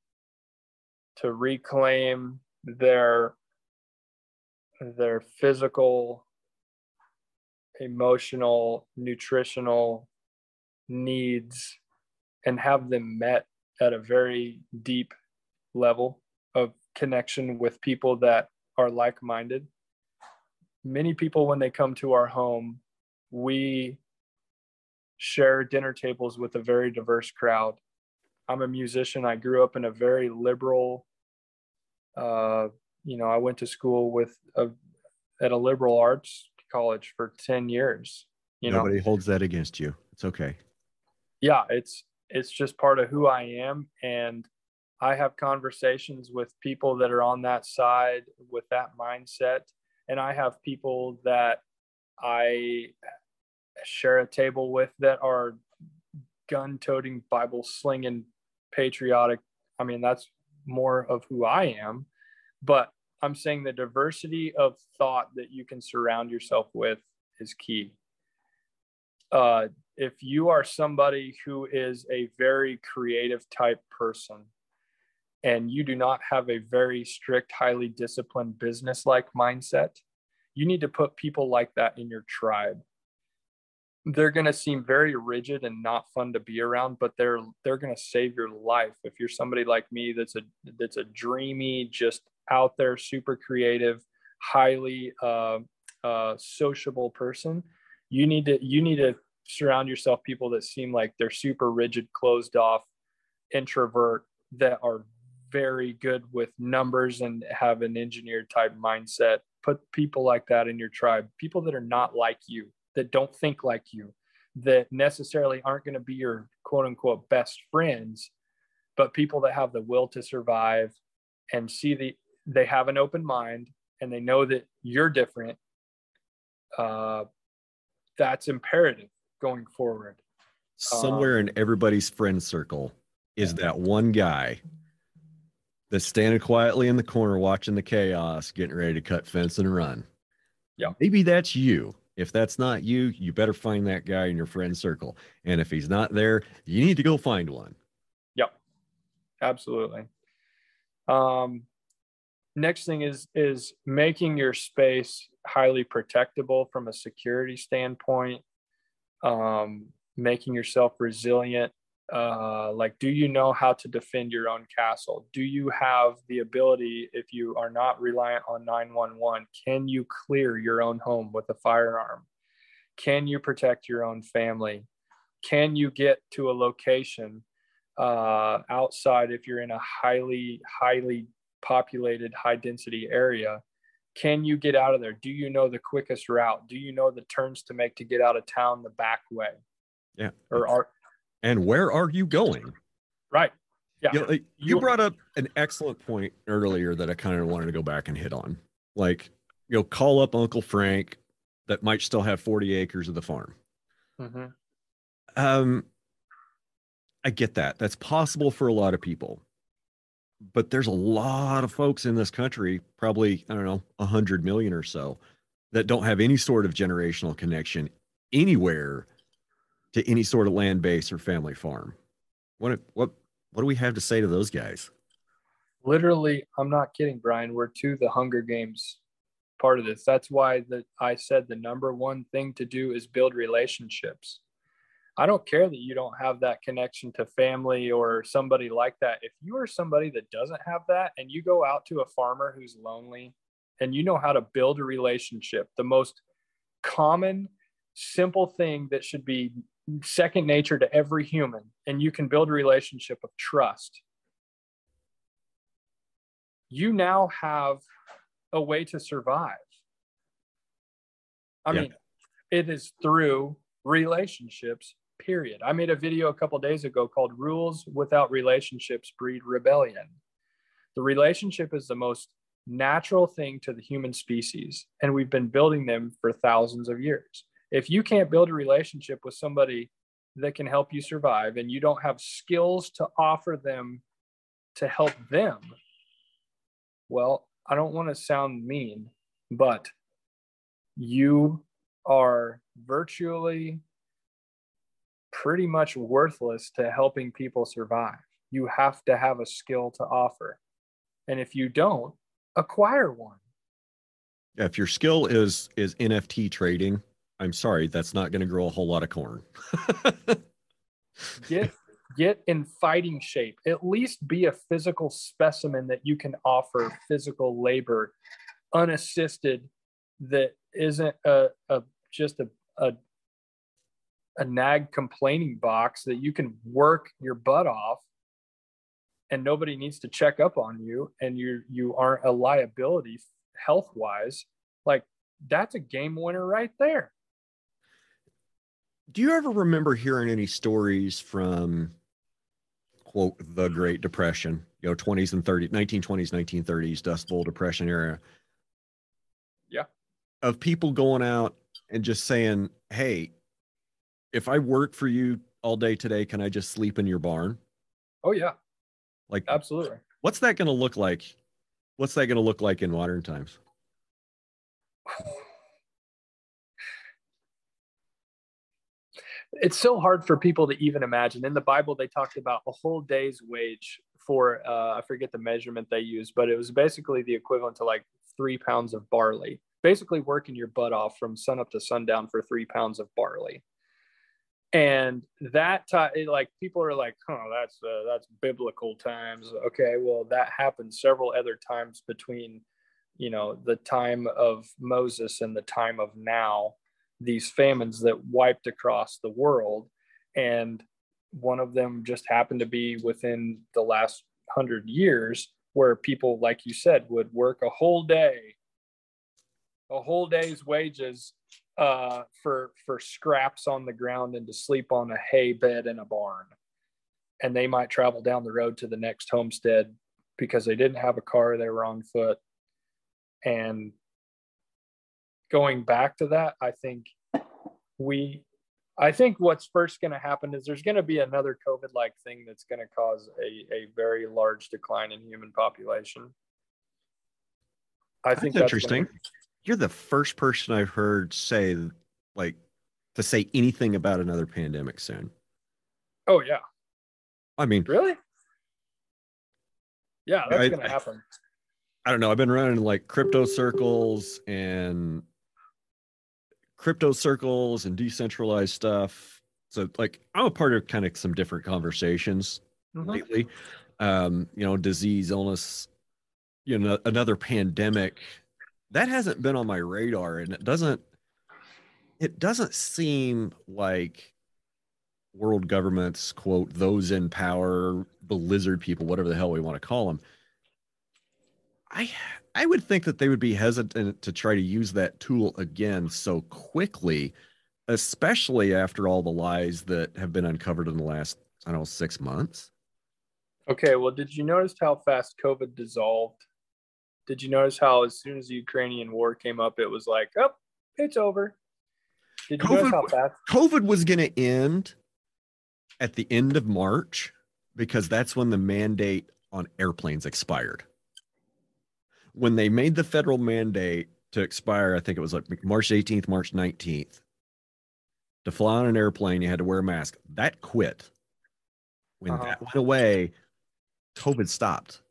to reclaim their their physical emotional nutritional needs and have them met at a very deep level of connection with people that are like-minded many people when they come to our home we share dinner tables with a very diverse crowd. I'm a musician. I grew up in a very liberal, uh, you know, I went to school with a, at a liberal arts college for 10 years. You Nobody know? holds that against you. It's okay. Yeah, it's it's just part of who I am and I have conversations with people that are on that side with that mindset and I have people that I share a table with that are gun toting, Bible slinging, patriotic. I mean, that's more of who I am. But I'm saying the diversity of thought that you can surround yourself with is key. Uh, if you are somebody who is a very creative type person, and you do not have a very strict, highly disciplined business like mindset, you need to put people like that in your tribe. They're going to seem very rigid and not fun to be around, but they're they're going to save your life. If you're somebody like me that's a that's a dreamy, just out there, super creative, highly uh, uh, sociable person, you need to you need to surround yourself people that seem like they're super rigid, closed off, introvert that are very good with numbers and have an engineer type mindset. Put people like that in your tribe, people that are not like you, that don't think like you, that necessarily aren't going to be your quote unquote best friends, but people that have the will to survive and see the they have an open mind and they know that you're different. Uh, that's imperative going forward. Somewhere um, in everybody's friend circle is that one guy that's standing quietly in the corner watching the chaos, getting ready to cut fence and run. Yeah. Maybe that's you. If that's not you, you better find that guy in your friend circle. And if he's not there, you need to go find one. Yep. Absolutely. Um, next thing is is making your space highly protectable from a security standpoint um, making yourself resilient uh, like do you know how to defend your own castle? Do you have the ability if you are not reliant on 911 can you clear your own home with a firearm? Can you protect your own family? Can you get to a location uh, outside if you're in a highly highly populated high density area can you get out of there do you know the quickest route do you know the turns to make to get out of town the back way yeah or are and where are you going? Right. Yeah. You, know, you brought up an excellent point earlier that I kind of wanted to go back and hit on. Like, you know, call up Uncle Frank that might still have 40 acres of the farm. Mm-hmm. Um, I get that. That's possible for a lot of people. But there's a lot of folks in this country, probably, I don't know, 100 million or so, that don't have any sort of generational connection anywhere to any sort of land base or family farm. What what what do we have to say to those guys? Literally, I'm not kidding, Brian. We're to the Hunger Games part of this. That's why that I said the number one thing to do is build relationships. I don't care that you don't have that connection to family or somebody like that. If you are somebody that doesn't have that and you go out to a farmer who's lonely and you know how to build a relationship, the most common simple thing that should be second nature to every human and you can build a relationship of trust you now have a way to survive i yeah. mean it is through relationships period. I made a video a couple days ago called rules without relationships breed rebellion. The relationship is the most natural thing to the human species and we've been building them for thousands of years. If you can't build a relationship with somebody that can help you survive and you don't have skills to offer them to help them well i don't want to sound mean but you are virtually pretty much worthless to helping people survive you have to have a skill to offer and if you don't acquire one yeah, if your skill is is nft trading I'm sorry, that's not going to grow a whole lot of corn. get get in fighting shape. At least be a physical specimen that you can offer physical labor unassisted that isn't a, a just a, a a nag complaining box that you can work your butt off and nobody needs to check up on you and you you aren't a liability health wise like that's a game winner right there. Do you ever remember hearing any stories from quote the great depression you know 20s and 30s 1920s 1930s dust bowl depression era? Yeah. Of people going out and just saying hey if i work for you all day today can i just sleep in your barn oh yeah like absolutely what's that going to look like what's that going to look like in modern times it's so hard for people to even imagine. In the Bible, they talked about a whole day's wage for uh, I forget the measurement they used, but it was basically the equivalent to like three pounds of barley. Basically, working your butt off from sun up to sundown for three pounds of barley. And that t- like people are like, "Oh, that's uh, that's biblical times." Okay, well, that happened several other times between, you know, the time of Moses and the time of now. These famines that wiped across the world, and one of them just happened to be within the last hundred years where people like you said would work a whole day a whole day's wages uh, for for scraps on the ground and to sleep on a hay bed in a barn and they might travel down the road to the next homestead because they didn't have a car they were on foot and going back to that i think we I think what's first going to happen is there's going to be another COVID like thing that's going to cause a, a very large decline in human population. I that's think that's interesting. Gonna... You're the first person I've heard say, like, to say anything about another pandemic soon. Oh, yeah. I mean, really? Yeah, that's going to happen. I don't know. I've been running like crypto circles and crypto circles and decentralized stuff. So like I'm a part of kind of some different conversations mm-hmm. lately. Um, you know, disease, illness, you know, another pandemic. That hasn't been on my radar and it doesn't it doesn't seem like world governments quote those in power the lizard people whatever the hell we want to call them i I would think that they would be hesitant to try to use that tool again so quickly, especially after all the lies that have been uncovered in the last, I don't know, six months. Okay, well, did you notice how fast COVID dissolved? Did you notice how as soon as the Ukrainian war came up, it was like, oh, it's over? Did you COVID, notice how fast? COVID was going to end at the end of March because that's when the mandate on airplanes expired when they made the federal mandate to expire, I think it was like March 18th, March 19th, to fly on an airplane, you had to wear a mask. That quit. When uh-huh. that went away, COVID stopped.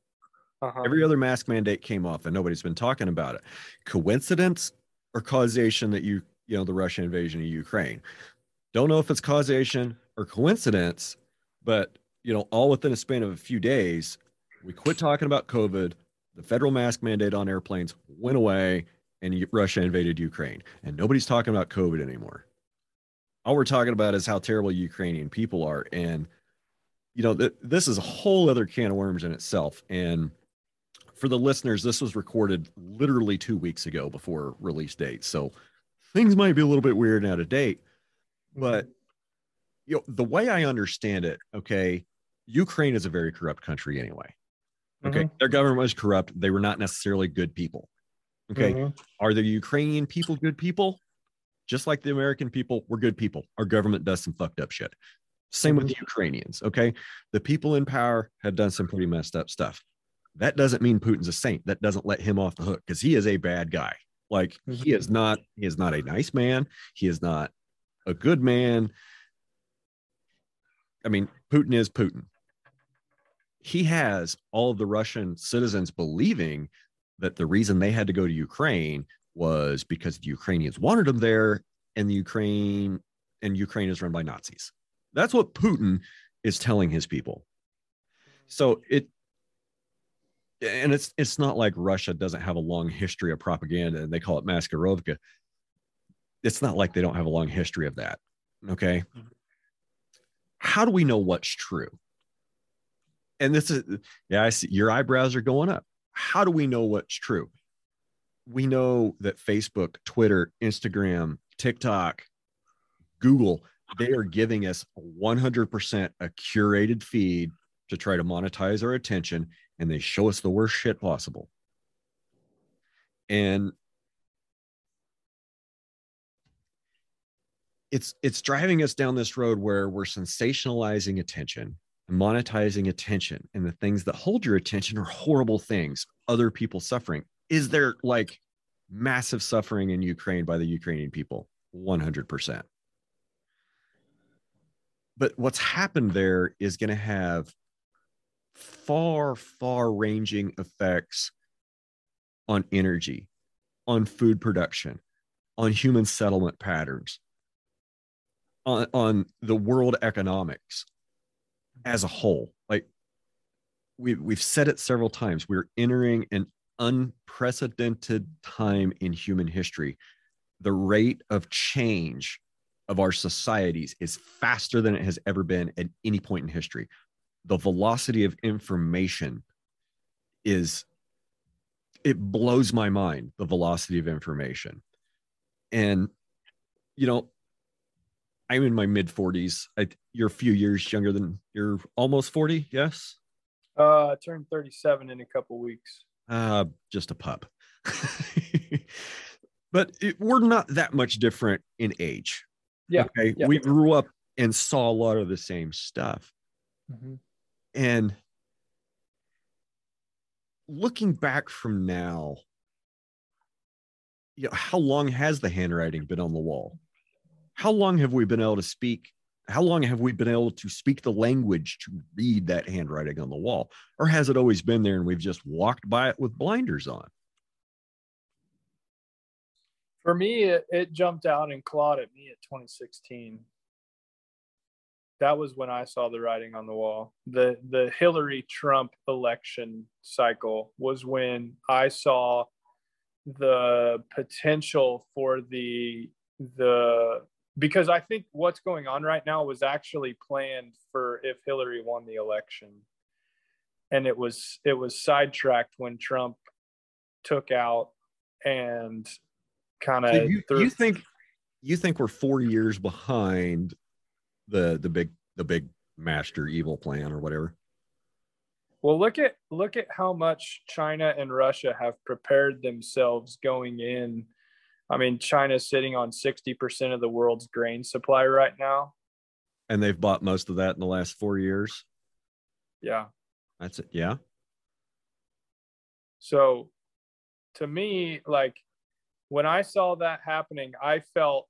Uh-huh. Every other mask mandate came off, and nobody's been talking about it. Coincidence or causation that you, you know, the Russian invasion of Ukraine? Don't know if it's causation or coincidence, but you know, all within a span of a few days, we quit talking about COVID the federal mask mandate on airplanes went away and Russia invaded Ukraine. And nobody's talking about COVID anymore. All we're talking about is how terrible Ukrainian people are. And, you know, th- this is a whole other can of worms in itself. And for the listeners, this was recorded literally two weeks ago before release date. So things might be a little bit weird and out of date. But, you know, the way I understand it, okay, Ukraine is a very corrupt country anyway. Okay. Mm-hmm. Their government was corrupt. They were not necessarily good people. Okay. Mm-hmm. Are the Ukrainian people good people? Just like the American people, we're good people. Our government does some fucked up shit. Same mm-hmm. with the Ukrainians. Okay. The people in power have done some pretty messed up stuff. That doesn't mean Putin's a saint. That doesn't let him off the hook because he is a bad guy. Like he mm-hmm. is not, he is not a nice man. He is not a good man. I mean, Putin is Putin he has all of the Russian citizens believing that the reason they had to go to Ukraine was because the Ukrainians wanted them there and the Ukraine and Ukraine is run by Nazis. That's what Putin is telling his people. So it and it's it's not like Russia doesn't have a long history of propaganda and they call it maskirovka. It's not like they don't have a long history of that. Okay. Mm-hmm. How do we know what's true? and this is yeah i see your eyebrows are going up how do we know what's true we know that facebook twitter instagram tiktok google they are giving us 100% a curated feed to try to monetize our attention and they show us the worst shit possible. And it's it's driving us down this road where we're sensationalizing attention and monetizing attention and the things that hold your attention are horrible things other people suffering. Is there like massive suffering in ukraine by the ukrainian people? 100% but what's happened there is going to have far, far ranging effects on energy, on food production, on human settlement patterns, on, on the world economics as a whole. Like we, we've said it several times, we're entering an unprecedented time in human history. The rate of change of our societies is faster than it has ever been at any point in history. The velocity of information is, it blows my mind, the velocity of information. And, you know, I'm in my mid 40s. I, you're a few years younger than you're almost 40, yes? Uh, I turned 37 in a couple weeks. Uh, just a pup. but it, we're not that much different in age. Yeah. Okay. Yeah. We grew up and saw a lot of the same stuff. Mm-hmm. And looking back from now, you know, how long has the handwriting been on the wall? How long have we been able to speak? How long have we been able to speak the language to read that handwriting on the wall? Or has it always been there and we've just walked by it with blinders on? For me, it, it jumped out and clawed at me at 2016. That was when I saw the writing on the wall. The the Hillary Trump election cycle was when I saw the potential for the the because I think what's going on right now was actually planned for if Hillary won the election. And it was it was sidetracked when Trump took out and kind of So you, you think you think we're four years behind the the big the big master evil plan or whatever? well look at look at how much China and Russia have prepared themselves going in. I mean, China's sitting on 60% of the world's grain supply right now. And they've bought most of that in the last four years. Yeah. That's it. Yeah. So to me, like when I saw that happening, I felt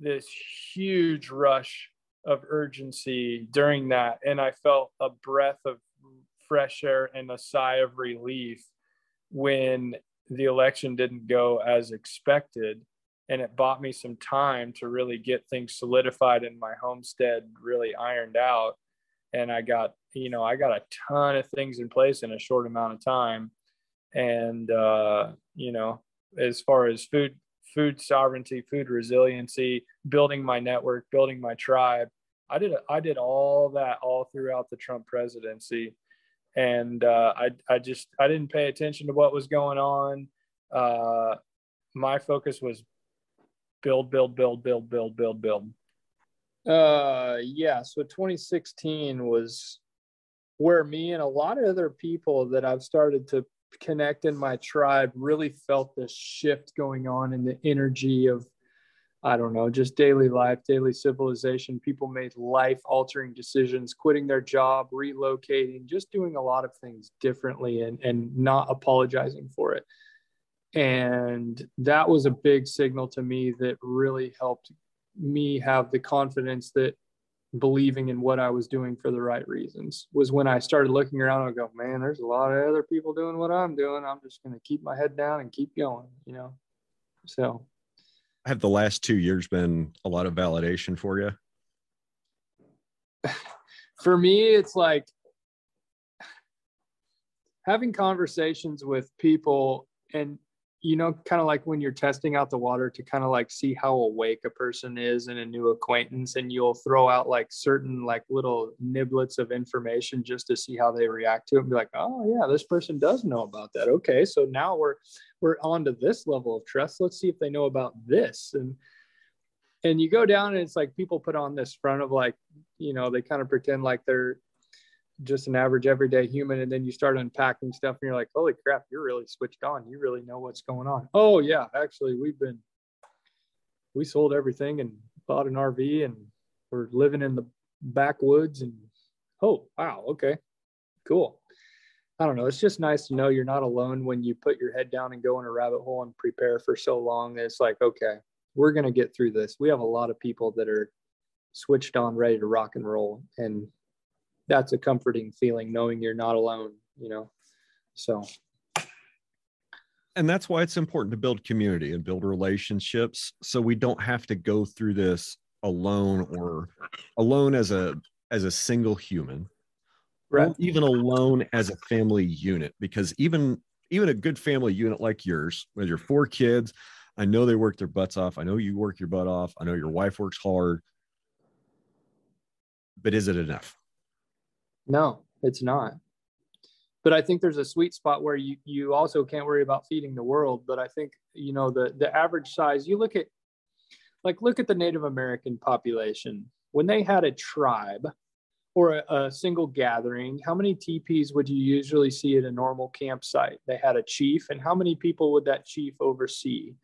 this huge rush of urgency during that. And I felt a breath of fresh air and a sigh of relief when the election didn't go as expected. And it bought me some time to really get things solidified in my homestead, really ironed out. And I got, you know, I got a ton of things in place in a short amount of time. And, uh, you know, as far as food, food sovereignty, food resiliency, building my network, building my tribe, I did, I did all that all throughout the Trump presidency and uh, I I just I didn't pay attention to what was going on. Uh, my focus was build, build, build, build, build, build, build. Uh, yeah. So 2016 was where me and a lot of other people that I've started to connect in my tribe really felt this shift going on in the energy of I don't know, just daily life, daily civilization. People made life altering decisions, quitting their job, relocating, just doing a lot of things differently and, and not apologizing for it. And that was a big signal to me that really helped me have the confidence that believing in what I was doing for the right reasons was when I started looking around and go, man, there's a lot of other people doing what I'm doing. I'm just going to keep my head down and keep going, you know? So have the last two years been a lot of validation for you? For me, it's like having conversations with people and you know kind of like when you're testing out the water to kind of like see how awake a person is in a new acquaintance and you'll throw out like certain like little niblets of information just to see how they react to it and be like oh yeah this person does know about that. Okay so now we're we're on to this level of trust. Let's see if they know about this. And and you go down and it's like people put on this front of like you know they kind of pretend like they're just an average everyday human and then you start unpacking stuff and you're like holy crap you're really switched on. You really know what's going on. Oh yeah actually we've been we sold everything and bought an rv and we're living in the backwoods and oh wow okay cool. I don't know it's just nice to know you're not alone when you put your head down and go in a rabbit hole and prepare for so long that it's like okay we're going to get through this. We have a lot of people that are switched on ready to rock and roll and that's a comforting feeling knowing you're not alone, you know. So. And that's why it's important to build community and build relationships so we don't have to go through this alone or alone as a as a single human. Right. Even alone as a family unit because even even a good family unit like yours with your four kids i know they work their butts off. I know you work your butt off. I know your wife works hard. But is it enough no it's not but I think there's a sweet spot where you you also can't worry about feeding the world. But I think you know the the average size. You look at like look at the Native American population when they had a tribe or a, a, single gathering. How many teepees would you usually see at a normal campsite? They had a chief, and how many people would that chief oversee?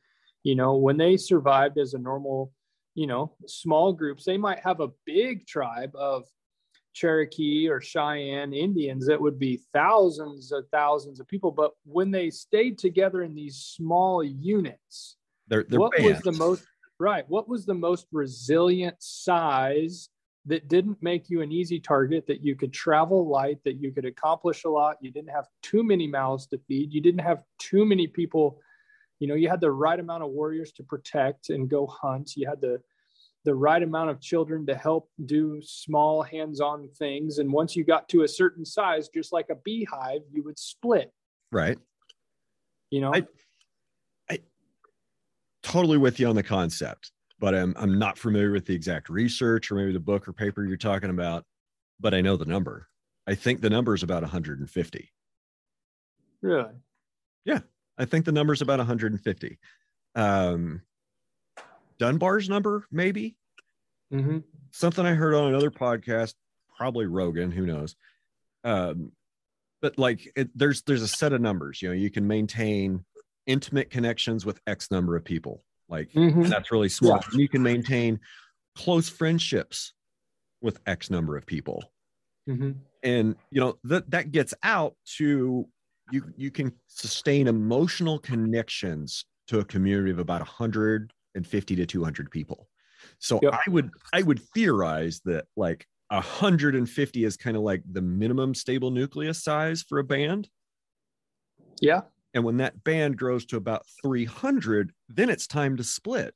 You know, when they survived as a normal, you know, small groups, they might have a big tribe of Cherokee or Cheyenne Indians, it would be thousands of thousands of people. But when they stayed together in these small units, they're, they're what bands. was the most right? What was the most resilient size that didn't make you an easy target? That you could travel light, that you could accomplish a lot. You didn't have too many mouths to feed. You didn't have too many people. You know, you had the right amount of warriors to protect and go hunt. You had the the right amount of children to help do small hands-on things. And once you got to a certain size just like a beehive you would split. Right. You know? I, I totally with you on the concept but I'm, I'm not familiar with the exact research or maybe the book or paper you're talking about but i know the number. I think the number is about 150 really? Yeah. I think the number is about 150 um Dunbar's number, maybe. Mm-hmm. Something I heard on another podcast, probably Rogan, who knows. Um, but like it, there's there's a set of numbers. You know, you can maintain intimate connections with X number of people. Like mm-hmm. that's really small. Yeah. You can maintain close friendships with X number of people. Mm-hmm. And you know that that gets out to you you can sustain emotional connections to a community of about 100 and 50 to 200 people. So yep. I would I would theorize that like 150 is kind of like the minimum stable nucleus size for a band. Yeah. And when that band grows to about 300, then it's time to split.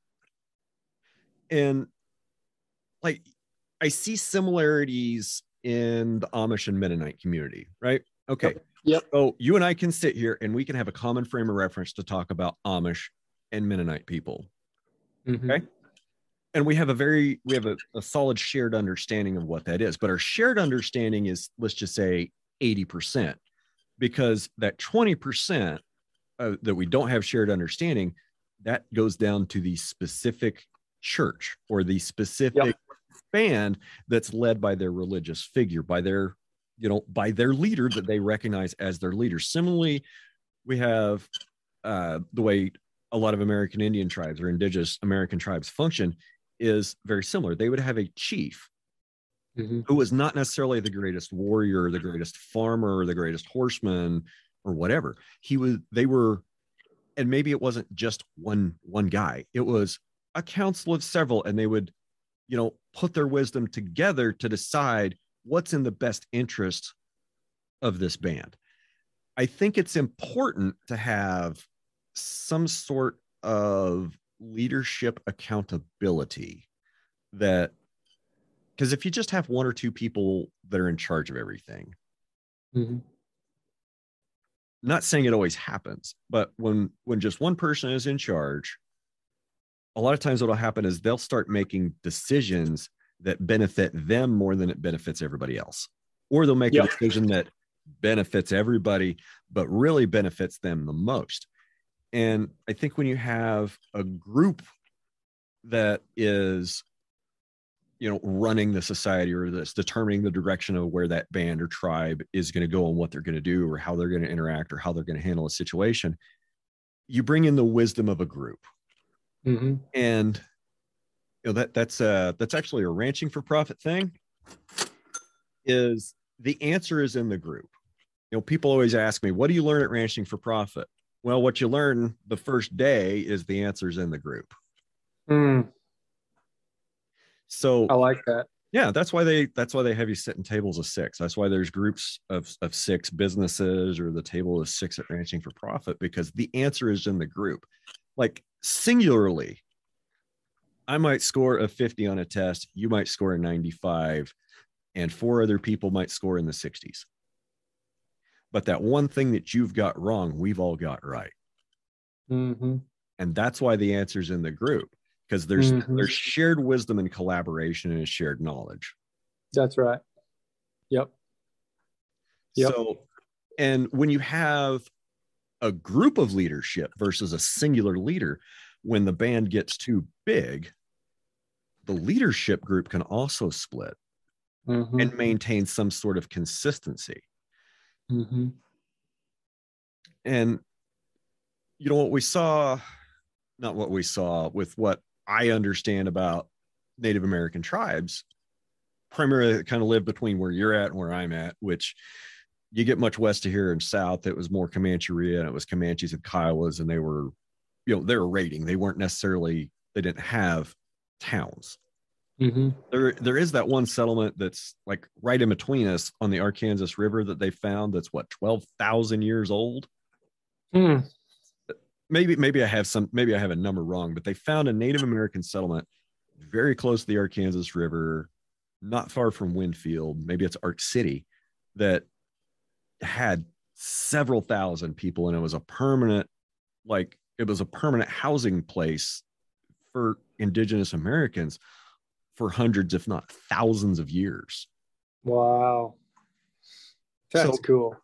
And like I see similarities in the Amish and Mennonite community, right? Okay. Yep. yep. So you and I can sit here and we can have a common frame of reference to talk about Amish and Mennonite people. Mm-hmm. Okay. And we have a very we have a, a solid shared understanding of what that is. But our shared understanding is let's just say 80%, because that 20% uh, that we don't have shared understanding, that goes down to the specific church or the specific yep. band that's led by their religious figure, by their, you know, by their leader that they recognize as their leader. Similarly, we have uh, the way a lot of American Indian tribes or indigenous American tribes function is very similar. They would have a chief mm-hmm. who was not necessarily the greatest warrior, the greatest farmer, the greatest horseman, or whatever. He was, they were, and maybe it wasn't just one one guy. It was a council of several, and they would, you know, put their wisdom together to decide what's in the best interest of this band. I think it's important to have some sort of leadership accountability that because if you just have one or two people that are in charge of everything mm-hmm. not saying it always happens but when when just one person is in charge a lot of times what'll happen is they'll start making decisions that benefit them more than it benefits everybody else or they'll make yep. a decision that benefits everybody but really benefits them the most and I think when you have a group that is, you know, running the society or that's determining the direction of where that band or tribe is going to go and what they're going to do or how they're going to interact or how they're going to handle a situation, you bring in the wisdom of a group. Mm-hmm. And you know that that's uh that's actually a ranching for profit thing is the answer is in the group you know people always ask me what do you learn at ranching for profit well, what you learn the first day is the answers in the group. Mm. So I like that. Yeah, that's why they that's why they have you sit in tables of six. That's why there's groups of, of six businesses or the table is six at ranching for profit because the answer is in the group. Like singularly, I might score a 50 on a test, you might score a 95, and four other people might score in the 60s. But that one thing that you've got wrong, we've all got right. Mm-hmm. And that's why the answer's in the group because there's Mhm. there's shared wisdom and collaboration and shared knowledge. That's right. Yep. Yep. So, and when you have a group of leadership versus a singular leader, when the band gets too big, the leadership group can also split Mm-hmm. and maintain some sort of consistency. Mm-hmm. And you know what we saw, not what we saw with what I understand about Native American tribes, primarily kind of live between where you're at and where I'm at, which you get much west of here and south, it was more Comancheria and it was Comanches and Kiowas, and they were, you know, they were raiding. They weren't necessarily, they didn't have towns. Mm-hmm. There, there is that one settlement that's like right in between us on the Arkansas River that they found that's what, 12,000 years old? Mm. maybe maybe I have some maybe I have a number wrong, but they found a Native American settlement very close to the Arkansas River, not far from Winfield. Maybe it's Ark City that had several thousand people, and it was a permanent, like it was a permanent housing place for Indigenous Americans for hundreds, if not thousands, of years. Wow. That's So- cool.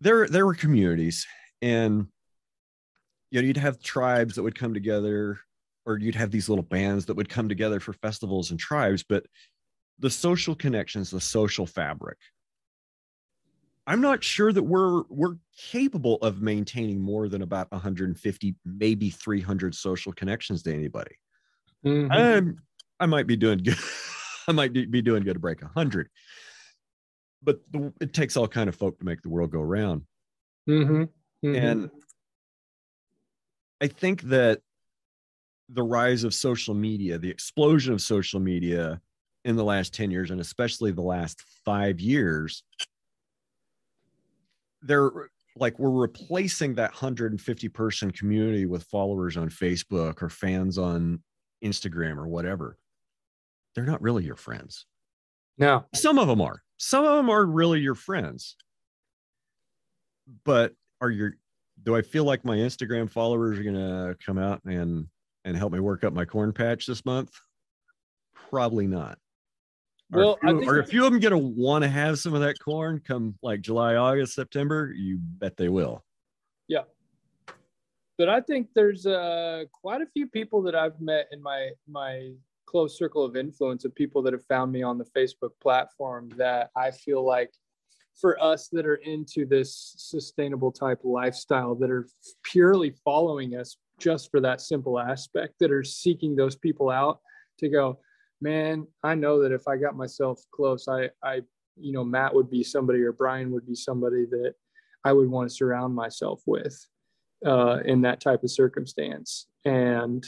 there there were communities and you know you'd have tribes that would come together or you'd have these little bands that would come together for festivals and tribes but the social connections the social fabric i'm not sure that we're we're capable of maintaining more than about 150 maybe 300 social connections to anybody Mhm. I'm, might be doing good. I might be doing good to break a hundred, but the, it takes all kind of folk to make the world go round. Mhm. Mhm. And I think that the rise of social media, the explosion of social media in the last 10 years, and especially the last five years, they're like we're replacing that 150 person community with followers on Facebook or fans on Instagram or whatever. They're not really your friends. no. Some of them are. Some of them are really your friends. But are your do I feel like my Instagram followers are gonna come out and and help me work up my corn patch this month? Probably not. Are, Well, a few, are a few of them gonna want to have some of that corn come like July, August, September? You bet they will. But I think there's uh, quite a few people that I've met in my my close circle of influence of people that have found me on the Facebook platform that I feel like for us that are into this sustainable type lifestyle that are purely following us just for that simple aspect that are seeking those people out to go man i know that if i got myself close i i you know matt would be somebody or brian would be somebody that i would want to surround myself with uh, in that type of circumstance. And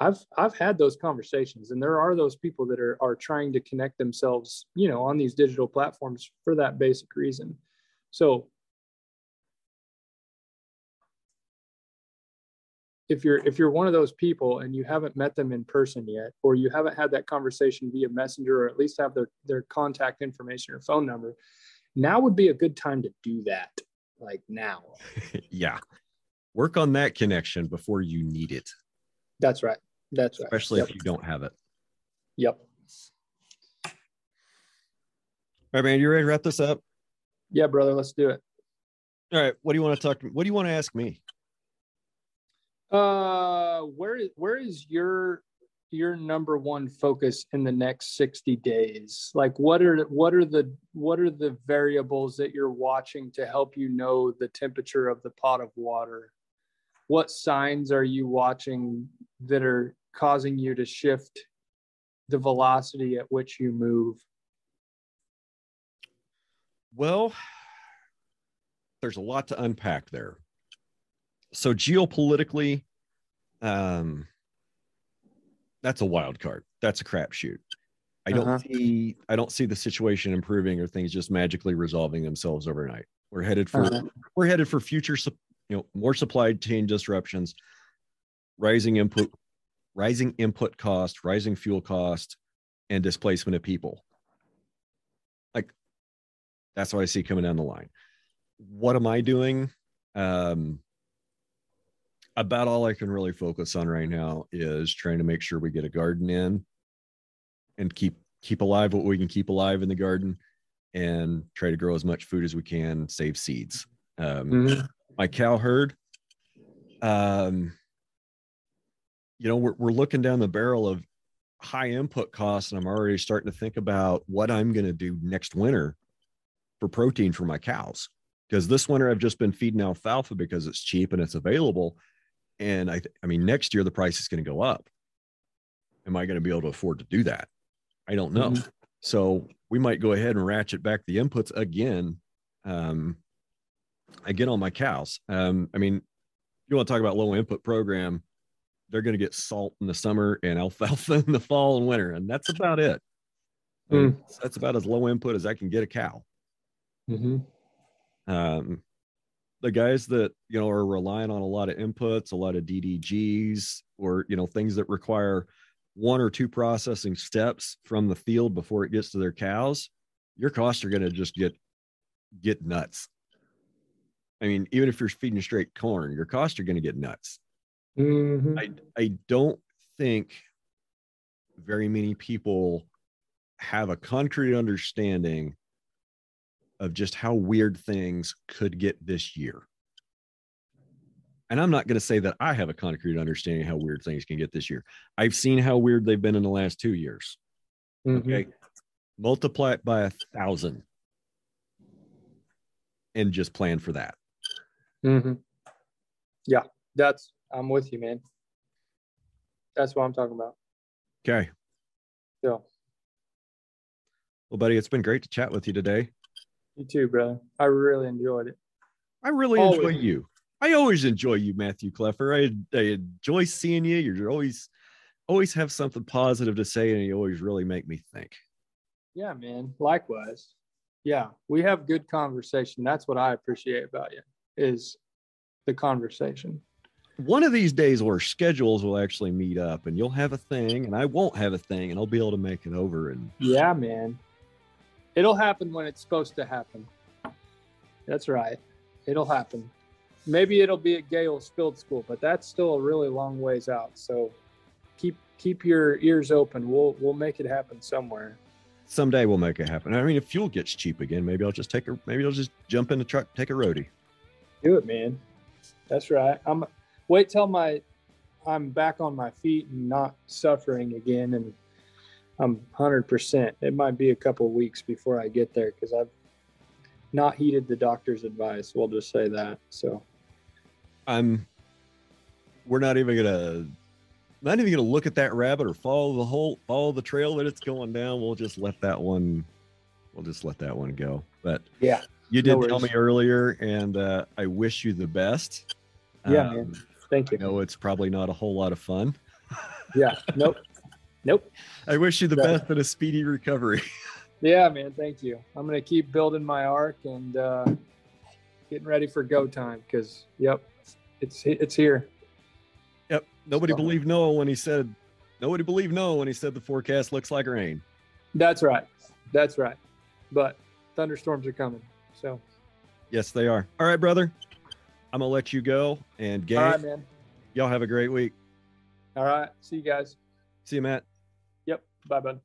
I've I've had those conversations, and there are those people that are are trying to connect themselves, you know, on these digital platforms for that basic reason. So if you're if you're one of those people and you haven't met them in person yet, or you haven't had that conversation via messenger, or at least have their their contact information or phone number, now would be a good time to do that. Like now. yeah. Work on that connection before you need it, That's right. That's right. especially Yep. if you don't have it. Yep. All right, man. You ready to wrap this up? Yeah, brother. Let's do it. All right. What do you want to talk? to me? What do you want to ask me? Uh, where is where is your your number one focus in the next 60 days? Like what are what are the what are the variables that you're watching to help you know the temperature of the pot of water? What signs are you watching that are causing you to shift the velocity at which you move? Well, there's a lot to unpack there. So geopolitically, um, that's a wild card. that's a crapshoot. I don't Uh-huh. see I don't see the situation improving or things just magically resolving themselves overnight. We're headed for Uh-huh. we're headed for future sup- you know more supply chain disruptions, rising input rising input cost, rising fuel cost, and displacement of people. Like that's what I see coming down the line. What am I doing? Um, about all I can really focus on right now is trying to make sure we get a garden in and keep keep alive what we can keep alive in the garden and try to grow as much food as we can, save seeds. Um, Mhm. My cow herd, um, you know, we're, we're looking down the barrel of high input costs, and I'm already starting to think about what I'm going to do next winter for protein for my cows. Because this winter I've just been feeding alfalfa because it's cheap and it's available. And I, th- I mean, next year the price is going to go up. Am I going to be able to afford to do that? I don't know. Mhm. So we might go ahead and ratchet back the inputs again. Um, again on my cows. Um, I mean, you want to talk about low input program, they're going to get salt in the summer and alfalfa in the fall and winter, and that's about it. I mean, That's about as low input as I can get a cow. Mhm. Um, the guys that you know are relying on a lot of inputs, a lot of DDGs, or you know things that require one or two processing steps from the field before it gets to their cows, your costs are going to just get get nuts. I mean, even if you're feeding straight corn, your costs are going to get nuts. Mhm. I I don't think very many people have a concrete understanding of just how weird things could get this year. And I'm not going to say that I have a concrete understanding of how weird things can get this year. I've seen how weird they've been in the last two years. Mhm. Okay. Multiply it by a thousand and just plan for that. Mhm. Yeah, that's I'm with you, man. That's what I'm talking about. Okay. So Well, buddy, it's been great to chat with you today. you too, brother. I really enjoyed it. I really enjoy you. I always enjoy you, Matthew Kleopfer. I, I enjoy seeing you. You're always always have something positive to say, and you always really make me think. Yeah, man. Likewise. Yeah, we have good conversation. That's what I appreciate about you is the conversation. One of these days, our schedules will actually meet up, and you'll have a thing, and I won't have a thing, and I'll be able to make it over. And Yeah, man. It'll happen when it's supposed to happen. That's right. It'll happen. Maybe it'll be at Gale's Field School, but that's still a really long ways out. So keep keep your ears open. We'll we'll make it happen somewhere. someday we'll make it happen. I mean, if fuel gets cheap again, maybe I'll just take a maybe I'll just jump in the truck, take a roadie. Do it, man. That's right. I'm wait till my I'm back on my feet and not suffering again and I'm 100%. It might be a couple weeks before I get there cuz I've not heeded the doctor's advice. We'll just say that. So, I'm. We're not even gonna. Not even gonna look at that rabbit or follow the whole follow the trail that it's going down. We'll just let that one. We'll just let that one go. But yeah. You did No tell me earlier, and uh, I wish you the best. Yeah, Um, man. Thank I you. know it's probably not a whole lot of fun. Yeah. Nope. Nope. I wish you the best and a speedy recovery. Yeah, man. Thank you. I'm going to keep building my ark and uh, getting ready for go time because, yep, it's it's here. Yep. Nobody So- believed Noah when he said. Nobody believed Noah when he said the forecast looks like rain. That's right. That's right. But thunderstorms are coming. So, Yes, they are. All right, brother. I'm gonna let you go. And gang, all right, man. y'all have a great week. All right. See you guys. See you, Matt. Yep. Bye, bud.